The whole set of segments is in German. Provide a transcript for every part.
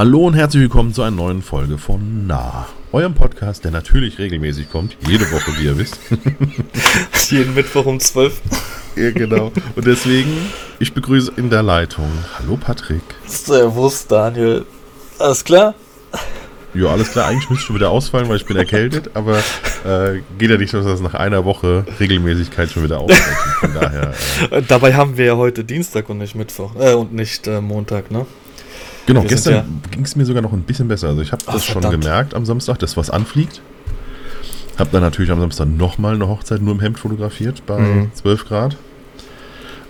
Hallo und herzlich willkommen zu einer neuen Folge von Nah, eurem Podcast, der natürlich regelmäßig kommt, jede Woche, wie ihr wisst. Jeden Mittwoch um 12. ja, genau. Und deswegen, ich begrüße in der Leitung. Hallo Patrick. Servus Daniel. Alles klar? Ja, alles klar, eigentlich müsste ich schon wieder ausfallen, weil ich bin erkältet, aber äh, geht ja nicht so, dass das nach einer Woche Regelmäßigkeit schon wieder ausfällt. Von daher. Äh, Dabei haben wir ja heute Dienstag und nicht Mittwoch. Äh, und nicht äh, Montag, ne? Genau, Wir gestern sind ging es mir sogar noch ein bisschen besser. Also ich habe das schon verdammt. gemerkt am Samstag, dass was anfliegt. Habe dann natürlich am Samstag nochmal eine Hochzeit nur im Hemd fotografiert bei Mhm. 12 Grad.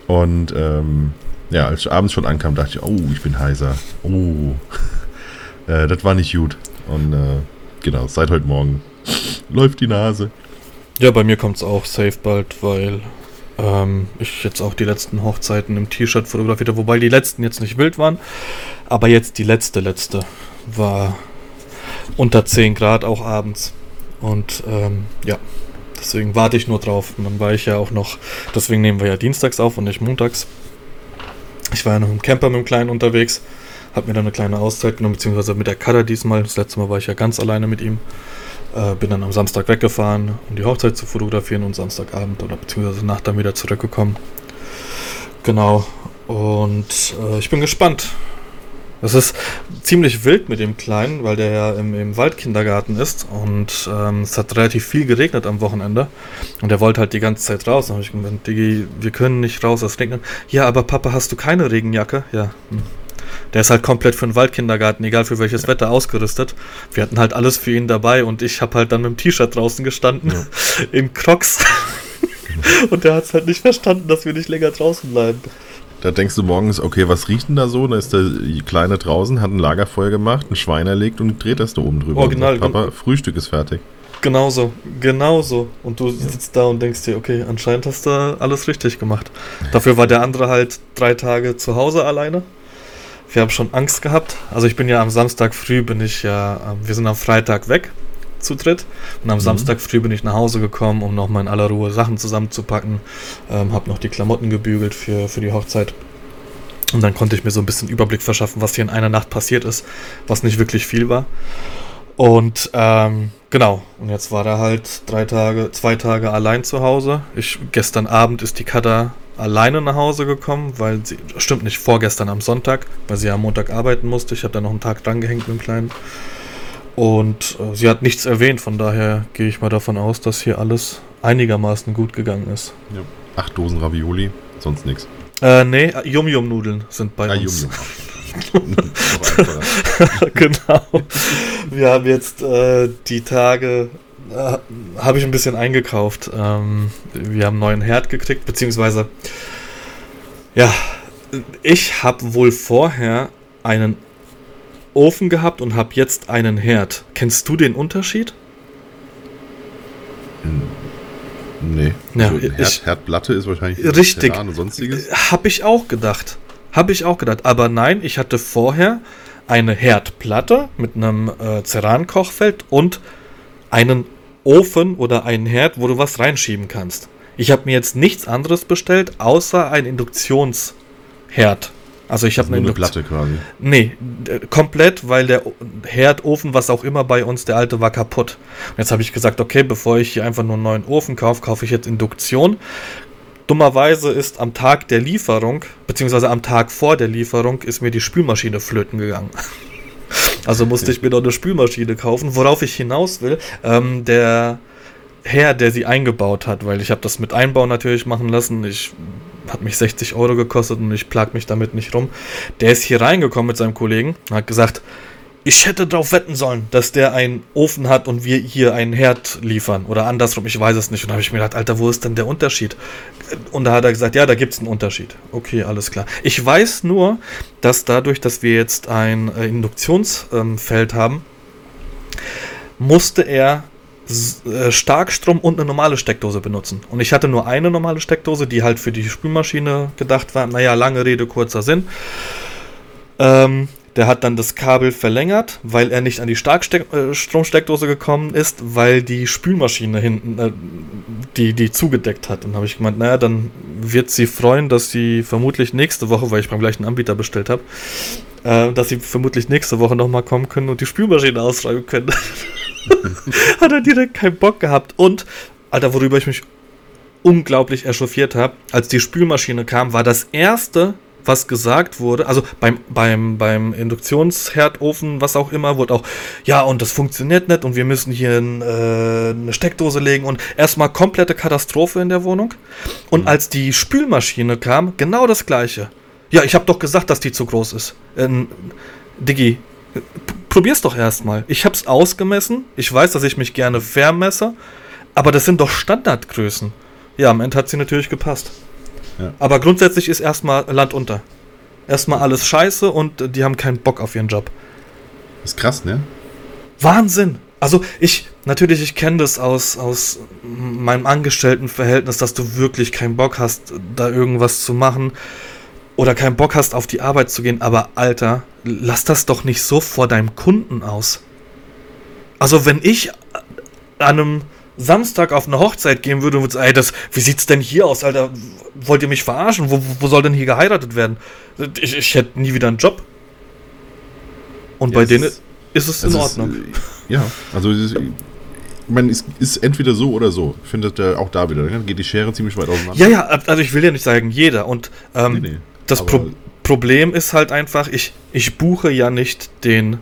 Und ähm, ja, als ich abends schon ankam, dachte ich, oh, ich bin heiser. Oh, äh, das war nicht gut. Und äh, genau, seit heute Morgen läuft die Nase. Ja, bei mir kommt es auch safe bald, weil ähm, ich jetzt auch die letzten Hochzeiten im T-Shirt fotografiert habe. Wobei die letzten jetzt nicht wild waren. Aber jetzt die letzte, letzte war unter 10 Grad auch abends. Und ähm, ja, deswegen warte ich nur drauf. Und dann war ich ja auch noch, deswegen nehmen wir ja dienstags auf und nicht montags. Ich war ja noch im Camper mit dem Kleinen unterwegs, hab mir dann eine kleine Auszeit genommen, beziehungsweise mit der Cutter diesmal. Das letzte Mal war ich ja ganz alleine mit ihm. Äh, bin dann am Samstag weggefahren, um die Hochzeit zu fotografieren und Samstagabend oder beziehungsweise Nacht dann wieder zurückgekommen. Genau. Und äh, ich bin gespannt. Es ist ziemlich wild mit dem Kleinen, weil der ja im, im Waldkindergarten ist und ähm, es hat relativ viel geregnet am Wochenende und er wollte halt die ganze Zeit raus. Dann habe ich gemeint, Digi, wir können nicht raus, es regnet. Ja, aber Papa, hast du keine Regenjacke? Ja. Hm. Der ist halt komplett für den Waldkindergarten, egal für welches Wetter, ausgerüstet. Wir hatten halt alles für ihn dabei und ich habe halt dann mit dem T-Shirt draußen gestanden, Ja. in Crocs. und der hat es halt nicht verstanden, dass wir nicht länger draußen bleiben. Da denkst du morgens, okay, was riecht denn da so? Da ist der Kleine draußen, hat ein Lagerfeuer gemacht, ein Schwein erlegt und dreht das da oben drüber. Original, sagt, Papa, Frühstück ist fertig. Genauso, genauso. Und du sitzt da und denkst dir, okay, anscheinend hast du alles richtig gemacht. Dafür war der andere halt drei Tage zu Hause alleine. Wir haben schon Angst gehabt. Also ich bin ja am Samstag früh bin ich ja, ähm, wir sind am Freitag weg zu dritt. Und am Mhm. Samstag früh bin ich nach Hause gekommen, um nochmal in aller Ruhe Sachen zusammenzupacken. Ähm, hab noch die Klamotten gebügelt für, für die Hochzeit. Und dann konnte ich mir so ein bisschen Überblick verschaffen, was hier in einer Nacht passiert ist, was nicht wirklich viel war. Und ähm, genau, und jetzt war er halt drei Tage, zwei Tage allein zu Hause. Ich, gestern Abend ist die Katha alleine nach Hause gekommen, weil sie, stimmt nicht, vorgestern am Sonntag, weil sie ja am Montag arbeiten musste. Ich habe da noch einen Tag dran gehängt mit dem Kleinen. Und äh, sie hat nichts erwähnt, von daher gehe ich mal davon aus, dass hier alles einigermaßen gut gegangen ist. Acht Dosen Ravioli, sonst nichts. Äh, nee, Yum-Yum-Nudeln sind bei Ah, uns. Yum, Yum. Genau. Wir haben jetzt äh, die Tage, äh, habe ich ein bisschen eingekauft. Ähm, wir haben einen neuen Herd gekriegt, beziehungsweise, ja, ich habe wohl vorher einen Ofen gehabt und habe jetzt einen Herd. Kennst du den Unterschied? Nee. Ja, also ich- Herd, Herdplatte ist wahrscheinlich Richtig. Und sonstiges. Habe ich auch gedacht. Habe ich auch gedacht. Aber nein, ich hatte vorher eine Herdplatte mit einem äh, Ceran-Kochfeld und einen Ofen oder einen Herd, wo du was reinschieben kannst. Ich habe mir jetzt nichts anderes bestellt, außer ein Induktionsherd. Also ich habe Nur eine eine. Platte quasi. Nee, komplett, weil der Herd, Ofen, was auch immer bei uns, der alte war kaputt. Und jetzt habe ich gesagt, okay, bevor ich hier einfach nur einen neuen Ofen kaufe, kaufe ich jetzt Induktion. Dummerweise ist am Tag der Lieferung, beziehungsweise am Tag vor der Lieferung, ist mir die Spülmaschine flöten gegangen. Also musste ich mir noch eine Spülmaschine kaufen. Worauf ich hinaus will, ähm, der Herr, der sie eingebaut hat, weil ich habe das mit Einbau natürlich machen lassen. Ich hat mich 60 Euro gekostet und ich plag mich damit nicht rum. Der ist hier reingekommen mit seinem Kollegen und hat gesagt, ich hätte darauf wetten sollen, dass der einen Ofen hat und wir hier einen Herd liefern. Oder andersrum, ich weiß es nicht. Und da habe ich mir gedacht, Alter, wo ist denn der Unterschied? Und da hat er gesagt, ja, da gibt es einen Unterschied. Okay, alles klar. Ich weiß nur, dass dadurch, dass wir jetzt ein äh, Induktionsfeld haben, musste er äh, Starkstrom und eine normale Steckdose benutzen. Und ich hatte nur eine normale Steckdose, die halt für die Spülmaschine gedacht war. Naja, lange Rede, kurzer Sinn. Ähm, der hat dann das Kabel verlängert, weil er nicht an die Starkstromsteckdose gekommen ist, weil die Spülmaschine hinten äh, die, die zugedeckt hat. Und habe ich gemeint, naja, dann wird sie freuen, dass sie vermutlich nächste Woche, weil ich beim gleichen Anbieter bestellt habe, äh, dass sie vermutlich nächste Woche nochmal kommen können und die Spülmaschine ausräumen können. Hat er direkt keinen Bock gehabt. Und, Alter, worüber ich mich unglaublich echauffiert habe, als die Spülmaschine kam, war das erste, was gesagt wurde, also beim, beim, beim Induktionsherdofen, was auch immer, wurde auch, ja, und das funktioniert nicht und wir müssen hier ein, äh, eine Steckdose legen und erstmal komplette Katastrophe in der Wohnung. Und mhm. als die Spülmaschine kam, genau das gleiche. Ja, ich habe doch gesagt, dass die zu groß ist. Ähm, Diggi, probier's doch erstmal. Ich hab's ausgemessen. Ich weiß, dass ich mich gerne vermesse. Aber das sind doch Standardgrößen. Ja, am Ende hat sie natürlich gepasst. Ja. Aber grundsätzlich ist erstmal Land unter. Erstmal alles scheiße und die haben keinen Bock auf ihren Job. Ist krass, ne? Wahnsinn! Also ich, natürlich, ich kenne das aus, aus meinem Angestelltenverhältnis, dass du wirklich keinen Bock hast, da irgendwas zu machen oder keinen Bock hast, auf die Arbeit zu gehen, aber Alter, lass das doch nicht so vor deinem Kunden aus. Also wenn ich an einem Samstag auf eine Hochzeit gehen würde und würde sagen, ey, das, wie sieht's denn hier aus, Alter? Wollt ihr mich verarschen? Wo, wo soll denn hier geheiratet werden? Ich, ich hätte nie wieder einen Job. Und ja, bei denen ist, ist es in Ordnung. Ist, äh, ja, also ist, ich meine, es ist entweder so oder so. Ich finde äh, auch da wieder, dann geht die Schere ziemlich weit auseinander. Ja, ja, also ich will ja nicht sagen jeder. Und ähm, nee, nee, das Pro Problem ist halt einfach, ich, ich buche ja nicht den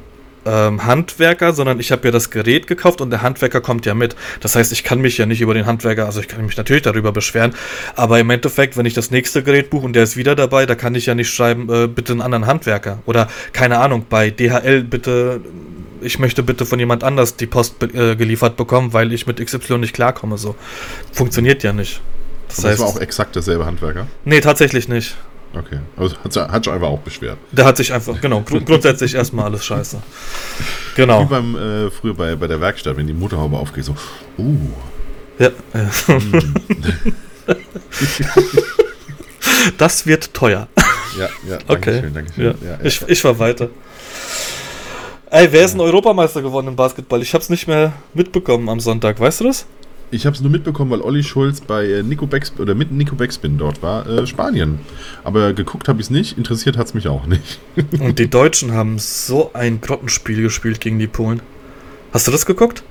ähm, Handwerker, sondern ich habe ja das Gerät gekauft und der Handwerker kommt ja mit. Das heißt, ich kann mich ja nicht über den Handwerker, also ich kann mich natürlich darüber beschweren, aber im Endeffekt, wenn ich das nächste Gerät buche und der ist wieder dabei, da kann ich ja nicht schreiben, äh, bitte einen anderen Handwerker. Oder keine Ahnung, bei DHL bitte, ich möchte bitte von jemand anders die Post äh, geliefert bekommen, weil ich mit XY nicht klarkomme. So. Funktioniert ja nicht. Das, das heißt, war auch exakt derselbe Handwerker? Nee, tatsächlich nicht. Okay, also hat, hat sich einfach auch beschwert. Der hat sich einfach, genau, gru grundsätzlich erstmal alles scheiße. Genau. Wie beim, äh, früher bei, bei der Werkstatt, wenn die Motorhaube aufgeht, so, uh. Ja. ja. Hm. das wird teuer. Ja, ja, danke okay. schön, danke schön. Ja. Ja, ich, ich war weiter. Ey, wer ist ein Europameister geworden im Basketball? Ich hab's nicht mehr mitbekommen am Sonntag, weißt du das? Ich habe es nur mitbekommen, weil Olli Schulz bei äh, Nico Backspin oder mit Nico Backspin dort war, äh, Spanien. Aber geguckt habe ich es nicht, interessiert hat es mich auch nicht. Und die Deutschen haben so ein Grottenspiel gespielt gegen die Polen. Hast du das geguckt?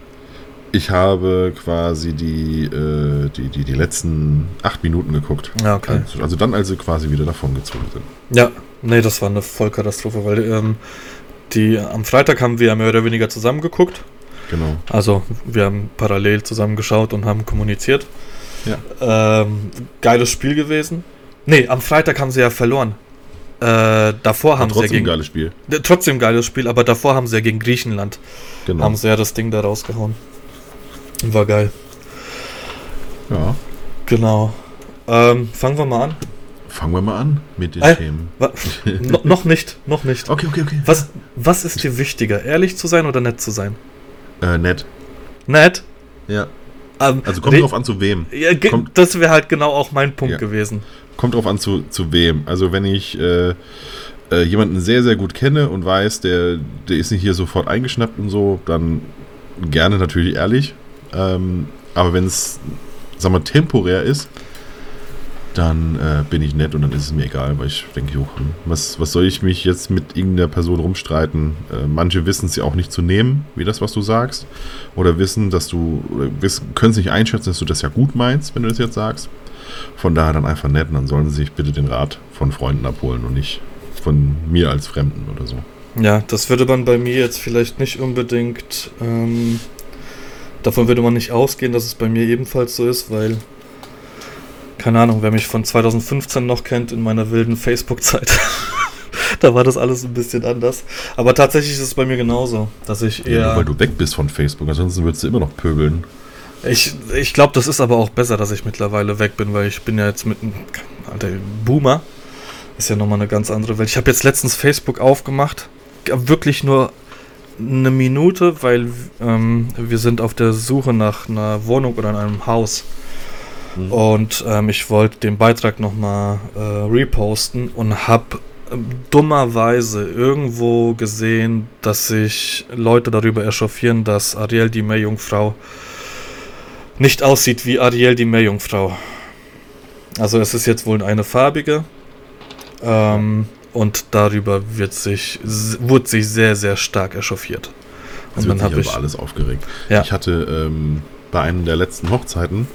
Ich habe quasi die, äh, die, die, die letzten acht Minuten geguckt. Ja, okay. Also, also dann, als sie quasi wieder davon gezogen sind. Ja, nee, das war eine Vollkatastrophe, weil ähm, die am Freitag haben wir mehr oder weniger zusammen geguckt. Genau. Also wir haben parallel zusammen geschaut und haben kommuniziert. Ja. Ähm, geiles Spiel gewesen. Nee, am Freitag haben sie ja verloren. Äh, davor haben sie ja gegen. geiles Spiel. Trotzdem geiles Spiel, aber davor haben sie ja gegen Griechenland. Genau. Haben sie ja das Ding da rausgehauen. War geil. Ja. Genau. Ähm, fangen wir mal an. Fangen wir mal an mit den äh, Themen. no, noch nicht, noch nicht. Okay, okay, okay. Was, was ist dir wichtiger, ehrlich zu sein oder nett zu sein? Äh, nett. Nett? Ja. Ähm, also kommt drauf an, zu wem. Ja, kommt, das wäre halt genau auch mein Punkt ja. gewesen. Kommt drauf an, zu, zu wem. Also wenn ich äh, äh, jemanden sehr, sehr gut kenne und weiß, der, der ist nicht hier sofort eingeschnappt und so, dann gerne natürlich ehrlich. Ähm, aber wenn es, sag mal, temporär ist, dann äh, bin ich nett und dann ist es mir egal, weil ich denke, oh, was, was soll ich mich jetzt mit irgendeiner Person rumstreiten? Äh, manche wissen es ja auch nicht zu nehmen, wie das, was du sagst. Oder wissen, dass du, können es nicht einschätzen, dass du das ja gut meinst, wenn du das jetzt sagst. Von daher dann einfach nett und dann sollen sie sich bitte den Rat von Freunden abholen und nicht von mir als Fremden oder so. Ja, das würde man bei mir jetzt vielleicht nicht unbedingt. Ähm, davon würde man nicht ausgehen, dass es bei mir ebenfalls so ist, weil keine Ahnung, wer mich von 2015 noch kennt in meiner wilden Facebook-Zeit. da war das alles ein bisschen anders. Aber tatsächlich ist es bei mir genauso, dass ich eher. Ja, weil du weg bist von Facebook, ansonsten würdest du immer noch pöbeln. Ich, ich glaube, das ist aber auch besser, dass ich mittlerweile weg bin, weil ich bin ja jetzt mit einem alter Boomer. Ist ja nochmal eine ganz andere Welt. Ich habe jetzt letztens Facebook aufgemacht. Wirklich nur eine Minute, weil ähm, wir sind auf der Suche nach einer Wohnung oder in einem Haus. Mhm. Und ähm, ich wollte den Beitrag nochmal äh, reposten und habe ähm, dummerweise irgendwo gesehen, dass sich Leute darüber echauffieren, dass Ariel die Meerjungfrau nicht aussieht wie Ariel die Meerjungfrau. Also es ist jetzt wohl eine farbige. Ähm, Und darüber wird sich, wurde sich sehr, sehr stark echauffiert. Und es dann habe ich alles aufgeregt. Ja. Ich hatte ähm, bei einem der letzten Hochzeiten,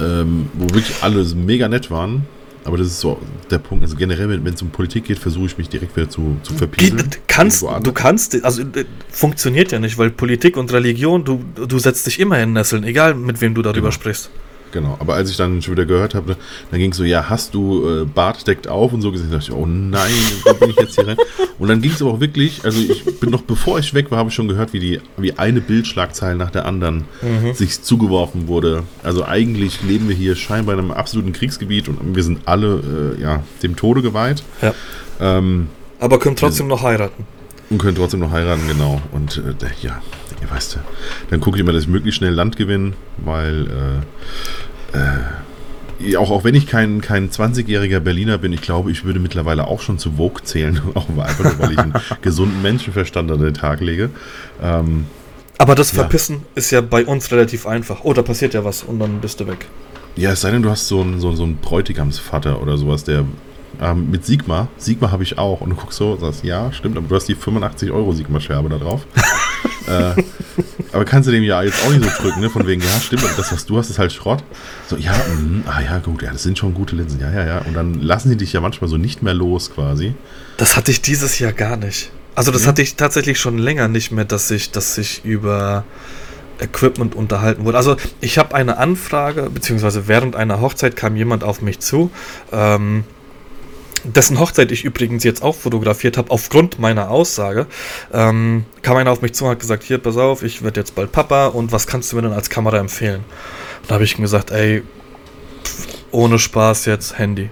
ähm, wo wirklich alle mega nett waren, aber das ist so der Punkt. Also generell, wenn es um Politik geht, versuche ich mich direkt wieder zu, zu verpieseln. Kannst, du kannst, also äh, funktioniert ja nicht, weil Politik und Religion, du, du setzt dich immer in Nesseln, egal mit wem du darüber genau. sprichst. Genau, aber als ich dann schon wieder gehört habe, dann ging es so, ja, hast du äh, Bart deckt auf und so gesehen, dachte ich, oh nein, wo bin ich jetzt hier rein? Und dann ging es aber auch wirklich, also ich bin noch, bevor ich weg war, habe ich schon gehört, wie die, wie eine Bildschlagzeile nach der anderen mhm. sich zugeworfen wurde. Also eigentlich leben wir hier scheinbar in einem absoluten Kriegsgebiet und wir sind alle, äh, ja, dem Tode geweiht. Ja. Ähm, aber können trotzdem noch heiraten. Und können trotzdem noch heiraten, genau. Und äh, ja, ihr weißt ja. Dann gucke ich immer, dass ich möglichst schnell Land gewinne, weil äh, äh, auch, auch wenn ich kein, kein 20-jähriger Berliner bin, ich glaube, ich würde mittlerweile auch schon zu Vogue zählen, auch einfach nur, weil ich einen gesunden Menschenverstand an den Tag lege. Ähm, aber das Verpissen ja. ist ja bei uns relativ einfach. Oh, da passiert ja was und dann bist du weg. Ja, es sei denn, du hast so einen, so, so einen Bräutigamsvater oder sowas, der ähm, mit Sigma. Sigma habe ich auch. Und du guckst so und sagst, ja, stimmt, aber du hast die 85 Euro Sigma-Scherbe da drauf. äh, aber kannst du dem ja jetzt auch nicht so drücken, ne? Von wegen, ja, stimmt, aber das, was du hast, ist halt Schrott. So, ja, mh, ah ja, gut, ja, das sind schon gute Linsen. Ja, ja, ja. Und dann lassen die dich ja manchmal so nicht mehr los quasi. Das hatte ich dieses Jahr gar nicht. Also das ja. hatte ich tatsächlich schon länger nicht mehr, dass ich, dass ich über Equipment unterhalten wurde. Also ich habe eine Anfrage, beziehungsweise während einer Hochzeit kam jemand auf mich zu, ähm, dessen Hochzeit ich übrigens jetzt auch fotografiert habe, aufgrund meiner Aussage, ähm, kam einer auf mich zu und hat gesagt, hier, pass auf, ich werde jetzt bald Papa und was kannst du mir denn als Kamera empfehlen? Da habe ich ihm gesagt, ey, ohne Spaß jetzt Handy.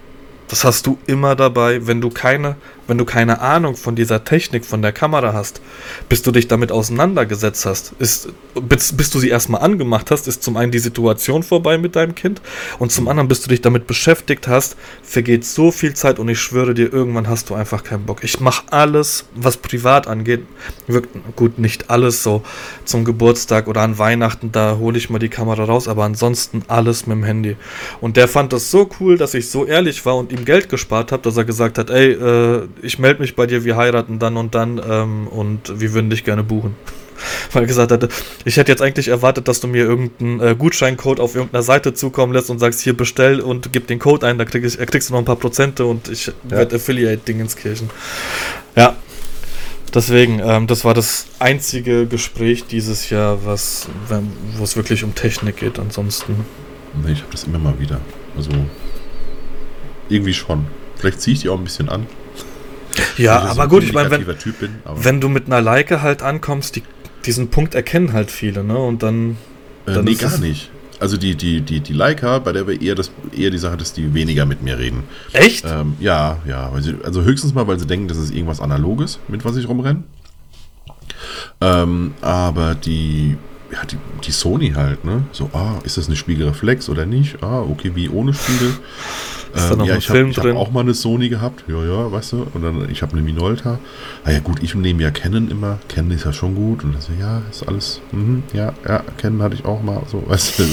Das hast du immer dabei, wenn du keine wenn du keine Ahnung von dieser Technik, von der Kamera hast, bis du dich damit auseinandergesetzt hast, ist, bis, bis du sie erstmal angemacht hast, ist zum einen die Situation vorbei mit deinem Kind und zum anderen, bis du dich damit beschäftigt hast, vergeht so viel Zeit und ich schwöre dir, irgendwann hast du einfach keinen Bock. Ich mache alles, was privat angeht, wirkt gut, nicht alles so zum Geburtstag oder an Weihnachten, da hole ich mal die Kamera raus, aber ansonsten alles mit dem Handy. Und der fand das so cool, dass ich so ehrlich war und ihm Geld gespart habe, dass er gesagt hat, ey, äh, ich melde mich bei dir, wir heiraten dann und dann ähm, und wir würden dich gerne buchen. Weil er gesagt hatte, ich hätte jetzt eigentlich erwartet, dass du mir irgendeinen äh, Gutscheincode auf irgendeiner Seite zukommen lässt und sagst, hier bestell und gib den Code ein, da krieg ich, kriegst du noch ein paar Prozente und ich ja. werde Affiliate-Ding ins Kirchen. Ja. Deswegen, ähm, das war das einzige Gespräch dieses Jahr, was, wo es wirklich um Technik geht. Ansonsten. Nee, ich habe das immer mal wieder. Also irgendwie schon. Vielleicht ziehe ich die auch ein bisschen an. Ja, aber so gut, ich meine, wenn, bin, wenn du mit einer Leica halt ankommst, die, diesen Punkt erkennen halt viele, ne? Und dann. Äh, dann nee, gar nicht. Also die, die, die, die Leica, bei der wir eher, das, eher die Sache, dass die weniger mit mir reden. Echt? Ähm, ja, ja. Sie, also höchstens mal, weil sie denken, das ist irgendwas Analoges, mit was ich rumrenne. Ähm, aber die, ja, die, die Sony halt, ne? So, ah, ist das eine Spiegelreflex oder nicht? Ah, okay, wie ohne Spiegel. Ist da ähm, noch ja, ein ich habe hab auch mal eine Sony gehabt, ja, ja, weißt du, und dann, ich habe eine Minolta. Ah ja, gut, ich nehme ja Canon immer, Canon ist ja schon gut, und dann so, ja, ist alles, mhm, ja, ja, Canon hatte ich auch mal, so, weißt du, äh,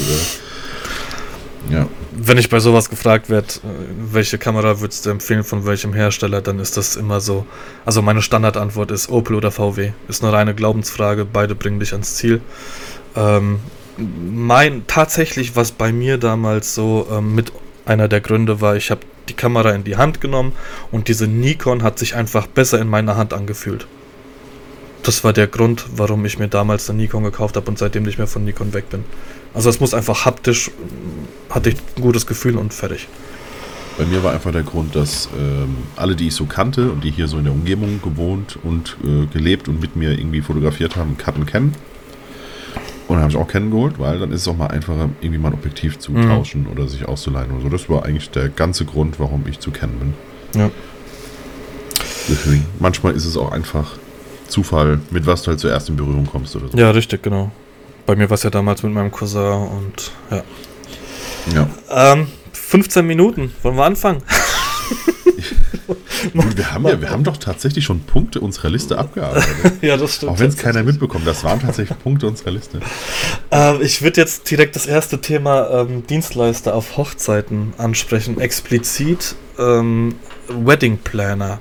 ja. Wenn ich bei sowas gefragt werde, äh, welche Kamera würdest du empfehlen, von welchem Hersteller, dann ist das immer so. Also meine Standardantwort ist Opel oder VW. Ist eine reine Glaubensfrage, beide bringen dich ans Ziel. Ähm, mein tatsächlich, was bei mir damals so ähm, mit einer der Gründe war, ich habe die Kamera in die Hand genommen und diese Nikon hat sich einfach besser in meiner Hand angefühlt. Das war der Grund, warum ich mir damals eine Nikon gekauft habe und seitdem nicht mehr von Nikon weg bin. Also es muss einfach haptisch, hatte ich ein gutes Gefühl und fertig. Bei mir war einfach der Grund, dass ähm, alle, die ich so kannte und die hier so in der Umgebung gewohnt und äh, gelebt und mit mir irgendwie fotografiert haben, Cutten kennen. Und dann habe ich auch kennengeholt, weil dann ist es auch mal einfacher, irgendwie mal ein Objektiv zu mhm. tauschen oder sich auszuleihen oder so. Das war eigentlich der ganze Grund, warum ich zu kennen bin. Ja. Deswegen, manchmal ist es auch einfach Zufall, mit was du halt zuerst in Berührung kommst oder so. Ja, richtig, genau. Bei mir war es ja damals mit meinem Cousin und ja. Ja. Ähm, 15 Minuten, wollen wir anfangen? Gut, wir haben ja, wir haben doch tatsächlich schon Punkte unserer Liste abgearbeitet. ja, das stimmt. Auch wenn es keiner mitbekommt, das waren tatsächlich Punkte unserer Liste. Ähm, ich würde jetzt direkt das erste Thema ähm, Dienstleister auf Hochzeiten ansprechen. Explizit ähm, Wedding Planner.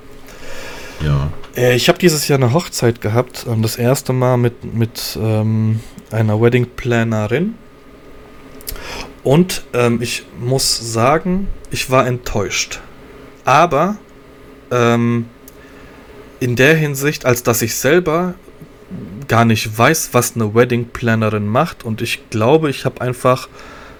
Ja. Äh, ich habe dieses Jahr eine Hochzeit gehabt, ähm, das erste Mal mit, mit ähm, einer Wedding Plannerin. Und ähm, ich muss sagen, ich war enttäuscht. Aber ähm, in der Hinsicht, als dass ich selber gar nicht weiß, was eine Wedding Plannerin macht und ich glaube, ich habe einfach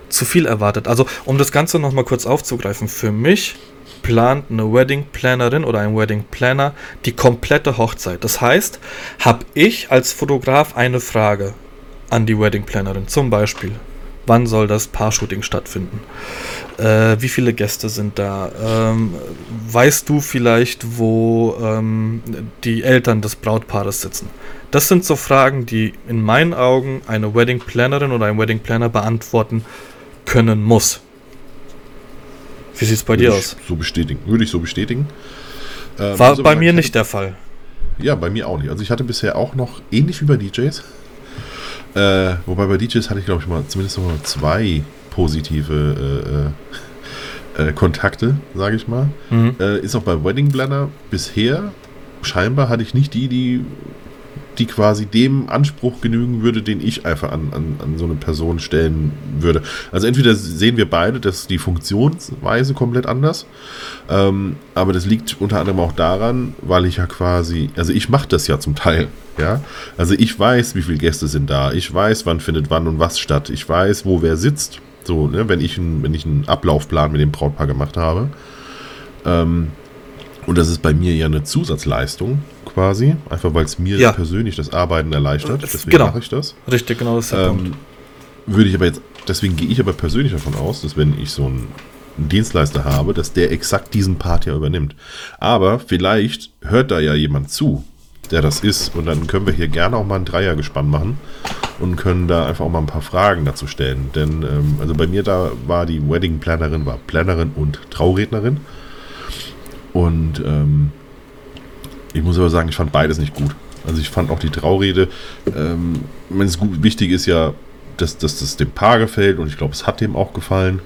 zu viel erwartet. Also, um das Ganze nochmal kurz aufzugreifen, für mich plant eine Wedding Plannerin oder ein Wedding Planner die komplette Hochzeit. Das heißt, habe ich als Fotograf eine Frage an die Wedding Plannerin, zum Beispiel, wann soll das Paar-Shooting stattfinden? Äh, wie viele Gäste sind da? Ähm, weißt du vielleicht, wo ähm, die Eltern des Brautpaares sitzen? Das sind so Fragen, die in meinen Augen eine Wedding Plannerin oder ein Wedding Planner beantworten können muss. Wie sieht es bei Würde dir aus? So bestätigen. Würde ich so bestätigen. Ähm, War also bei mir nicht der Fall. Ja, bei mir auch nicht. Also ich hatte bisher auch noch, ähnlich wie bei DJs, äh, wobei bei DJs hatte ich, glaube ich, mal zumindest noch mal zwei positive äh, äh, äh, Kontakte, sage ich mal. Mhm. Äh, ist auch bei Wedding Planner bisher, scheinbar hatte ich nicht die, die, die quasi dem Anspruch genügen würde, den ich einfach an, an, an so eine Person stellen würde. Also entweder sehen wir beide, dass die Funktionsweise komplett anders, ähm, aber das liegt unter anderem auch daran, weil ich ja quasi, also ich mache das ja zum Teil, ja. Also ich weiß, wie viele Gäste sind da, ich weiß, wann findet wann und was statt, ich weiß, wo wer sitzt. So, ne, wenn ich, ein, wenn ich einen Ablaufplan mit dem Brautpaar gemacht habe. Ähm, und das ist bei mir ja eine Zusatzleistung quasi, einfach weil es mir Ja. persönlich das Arbeiten erleichtert. Deswegen Genau. mache ich das. Richtig, genau das ist der Ähm, Punkt. würde ich aber jetzt, deswegen gehe ich aber persönlich davon aus, dass wenn ich so einen, einen Dienstleister habe, dass der exakt diesen Part ja übernimmt. Aber vielleicht hört da ja jemand zu, der das ist. Und dann können wir hier gerne auch mal ein Dreiergespann machen und können da einfach auch mal ein paar Fragen dazu stellen. Denn, ähm, also bei mir da war die Wedding Plannerin, war Plannerin und Traurednerin. Und ähm, ich muss aber sagen, ich fand beides nicht gut. Also ich fand auch die Traurede, ähm, wenn es gut, wichtig ist ja, dass, dass das dem Paar gefällt und ich glaube, es hat dem auch gefallen.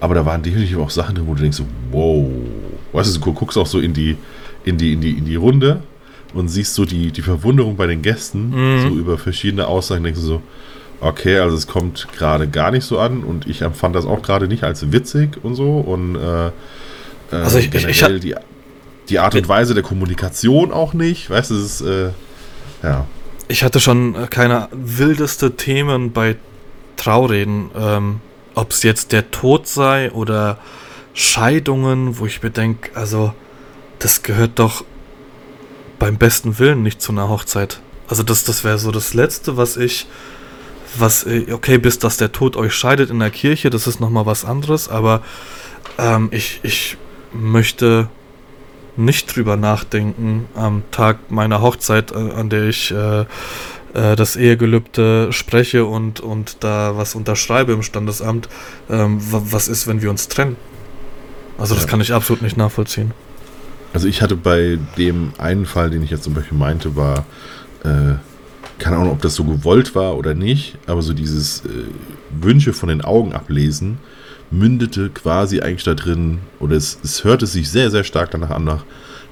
Aber da waren definitiv auch Sachen drin, wo du denkst wow. Weißt du, du guckst auch so in die, in die, in die, in die Runde und siehst so die, die Verwunderung bei den Gästen, Mhm. so über verschiedene Aussagen, denkst du so, okay, also es kommt gerade gar nicht so an und ich empfand das auch gerade nicht als witzig und so und äh, äh, Also ich- ich- ich die, die Art und Weise der Kommunikation auch nicht, weißt du, es ist, äh, ja. Ich hatte schon keine wildeste Themen bei Traureden. Ähm, Ob es jetzt der Tod sei oder Scheidungen, wo ich mir denke, also das gehört doch beim besten Willen nicht zu einer Hochzeit. Also das, das wäre so das Letzte, was ich, was, äh, okay, bis dass der Tod euch scheidet in der Kirche, das ist nochmal was anderes, aber ähm, ich, ich möchte nicht drüber nachdenken am Tag meiner Hochzeit, äh, an der ich äh, äh, das Ehegelübde spreche und, und da was unterschreibe im Standesamt, ähm, wa- was ist, wenn wir uns trennen. Also das Ja. kann ich absolut nicht nachvollziehen. Also ich hatte bei dem einen Fall, den ich jetzt zum Beispiel meinte, war, äh, keine Ahnung, ob das so gewollt war oder nicht, aber so dieses äh, Wünsche von den Augen ablesen, mündete quasi eigentlich da drin, oder es, es hörte sich sehr, sehr stark danach an, nach,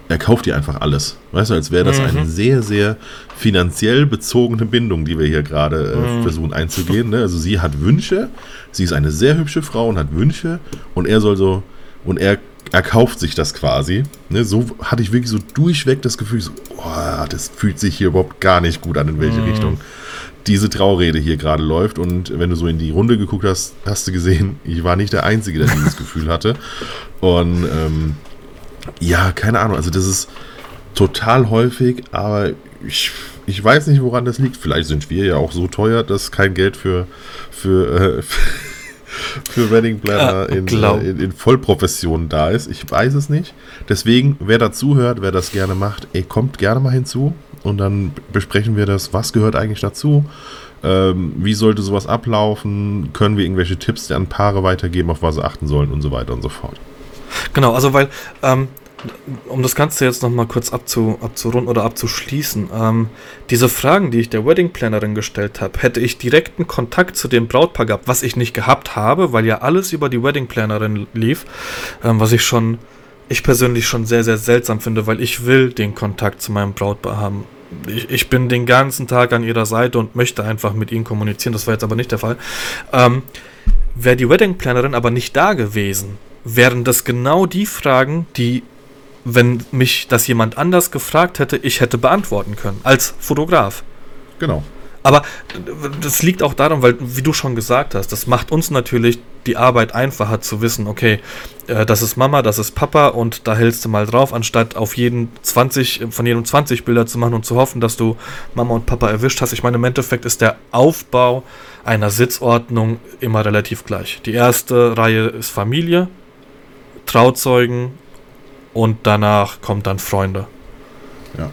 er kauft dir einfach alles. Weißt du, als wäre das Mhm. eine sehr, sehr finanziell bezogene Bindung, die wir hier gerade äh, Mhm. versuchen einzugehen. Ne? Also sie hat Wünsche, sie ist eine sehr hübsche Frau und hat Wünsche und er soll so, und er erkauft sich das quasi. Ne? So hatte ich wirklich so durchweg das Gefühl, so, boah, das fühlt sich hier überhaupt gar nicht gut an, in welche Mhm. Richtung diese Traurede hier gerade läuft. Und wenn du so in die Runde geguckt hast, hast du gesehen, ich war nicht der Einzige, der dieses Gefühl hatte. Und ähm, ja, keine Ahnung, also das ist total häufig, aber ich, ich weiß nicht, woran das liegt. Vielleicht sind wir ja auch so teuer, dass kein Geld für, für, äh, für Wedding Planner Ja, in, äh, in, in Vollprofession da ist. Ich weiß es nicht. Deswegen, wer dazu hört, wer das gerne macht, ey, kommt gerne mal hinzu und dann besprechen wir das, was gehört eigentlich dazu. Ähm, wie sollte sowas ablaufen? Können wir irgendwelche Tipps an Paare weitergeben, auf was sie achten sollen und so weiter und so fort. Genau, also weil ähm, um das Ganze jetzt nochmal kurz abzu, abzurunden oder abzuschließen, ähm, diese Fragen, die ich der Wedding Plannerin gestellt habe, hätte ich direkten Kontakt zu dem Brautpaar gehabt, was ich nicht gehabt habe, weil ja alles über die Wedding Plannerin lief, ähm, was ich schon, ich persönlich schon sehr, sehr seltsam finde, weil ich will den Kontakt zu meinem Brautpaar haben. Ich, ich bin den ganzen Tag an ihrer Seite und möchte einfach mit ihnen kommunizieren, das war jetzt aber nicht der Fall. Ähm, Wäre die Wedding Plannerin aber nicht da gewesen, wären das genau die Fragen, die wenn mich das jemand anders gefragt hätte, ich hätte beantworten können, als Fotograf. Genau. Aber das liegt auch daran, weil, wie du schon gesagt hast, das macht uns natürlich die Arbeit einfacher zu wissen, okay, äh, das ist Mama, das ist Papa und da hältst du mal drauf, anstatt auf jeden 20, von jedem 20 Bilder zu machen und zu hoffen, dass du Mama und Papa erwischt hast. Ich meine, im Endeffekt ist der Aufbau einer Sitzordnung immer relativ gleich. Die erste Reihe ist Familie, Trauzeugen, und danach kommt dann Freunde. Ja.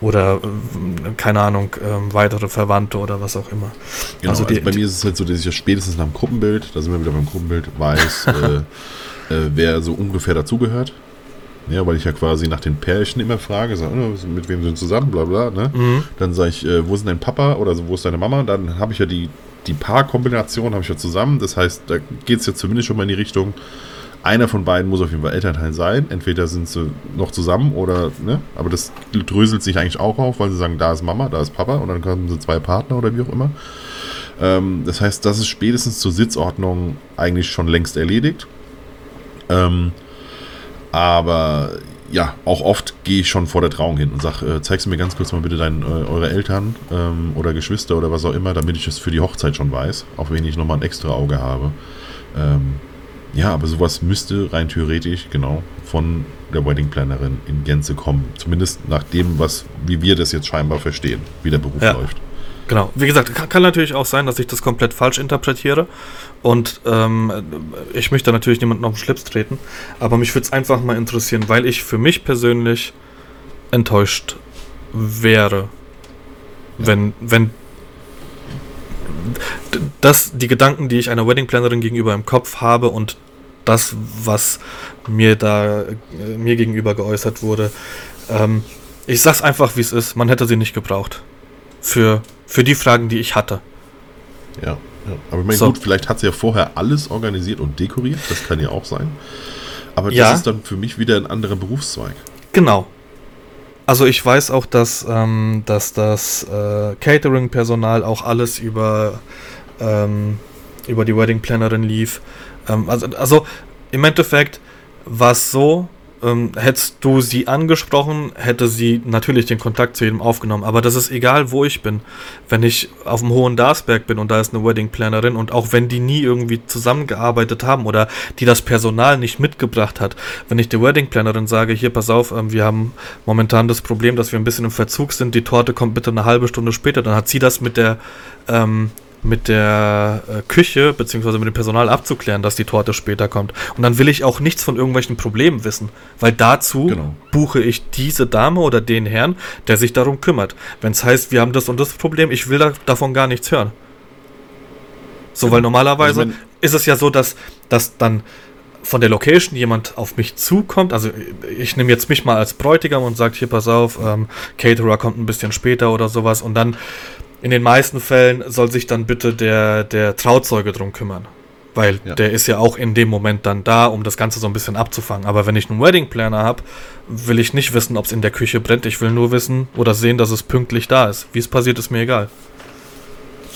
Oder, äh, keine Ahnung, äh, weitere Verwandte oder was auch immer. Genau, also, also bei mir ist es halt so, dass ich ja spätestens nach dem Gruppenbild, da sind wir wieder beim Gruppenbild, weiß, äh, äh, wer so ungefähr dazugehört. Ja, weil ich ja quasi nach den Pärchen immer frage, sag, oh, mit wem sind zusammen, bla bla. Ne? Mhm. Dann sage ich, äh, wo ist dein Papa oder wo ist deine Mama? Dann habe ich ja die, die Paarkombination habe ich ja zusammen. Das heißt, da geht es ja zumindest schon mal in die Richtung, einer von beiden muss auf jeden Fall Elternteil sein. Entweder sind sie noch zusammen oder, ne? Aber das dröselt sich eigentlich auch auf, weil sie sagen, da ist Mama, da ist Papa und dann kommen sie zwei Partner oder wie auch immer. Ähm, das heißt, das ist spätestens zur Sitzordnung eigentlich schon längst erledigt. Ähm, aber ja, auch oft gehe ich schon vor der Trauung hin und sage, äh, zeigst du mir ganz kurz mal bitte dein, äh, eure Eltern ähm, oder Geschwister oder was auch immer, damit ich es für die Hochzeit schon weiß, auch wenn ich nochmal ein extra Auge habe. Ähm, ja, aber sowas müsste rein theoretisch, genau, von der Wedding Plannerin in Gänze kommen. Zumindest nach dem, was, wie wir das jetzt scheinbar verstehen, wie der Beruf ja. läuft. Genau. Wie gesagt, kann, kann, natürlich auch sein, dass ich das komplett falsch interpretiere. Und ähm, ich möchte natürlich niemanden auf den Schlips treten. Aber mich würde es einfach mal interessieren, weil ich für mich persönlich enttäuscht wäre, ja. wenn, wenn das, die Gedanken, die ich einer Wedding Plannerin gegenüber im Kopf habe und das, was mir da äh, mir gegenüber geäußert wurde. Ähm, ich sag's einfach, wie es ist. Man hätte sie nicht gebraucht. Für, für die Fragen, die ich hatte. Ja, ja. aber ich meine, so. gut, vielleicht hat sie ja vorher alles organisiert und dekoriert. Das kann ja auch sein. Aber das ja. ist dann für mich wieder ein anderer Berufszweig. Genau. Also ich weiß auch, dass, ähm, dass das äh, Catering-Personal auch alles über, ähm, über die Wedding Plannerin lief. Ähm, also, also im Endeffekt war es so, ähm, hättest du sie angesprochen, hätte sie natürlich den Kontakt zu jedem aufgenommen. Aber das ist egal, wo ich bin. Wenn ich auf dem Hohen Darsberg bin und da ist eine Wedding Plannerin und auch wenn die nie irgendwie zusammengearbeitet haben oder die das Personal nicht mitgebracht hat, wenn ich der Wedding Plannerin sage, hier pass auf, ähm, wir haben momentan das Problem, dass wir ein bisschen im Verzug sind, die Torte kommt bitte eine halbe Stunde später, dann hat sie das mit der ähm, mit der äh, Küche bzw. mit dem Personal abzuklären, dass die Torte später kommt. Und dann will ich auch nichts von irgendwelchen Problemen wissen, weil dazu genau. buche ich diese Dame oder den Herrn, der sich darum kümmert. Wenn es heißt, wir haben das und das Problem, ich will da, davon gar nichts hören. So, genau. weil normalerweise also ist es ja so, dass, dass dann von der Location jemand auf mich zukommt, also ich nehme jetzt mich mal als Bräutigam und sage, hier pass auf, ähm, Caterer kommt ein bisschen später oder sowas und dann in den meisten Fällen soll sich dann bitte der, der Trauzeuge drum kümmern. Weil ja. der ist ja auch in dem Moment dann da, um das Ganze so ein bisschen abzufangen. Aber wenn ich einen Wedding Planner habe, will ich nicht wissen, ob es in der Küche brennt. Ich will nur wissen oder sehen, dass es pünktlich da ist. Wie es passiert, ist mir egal.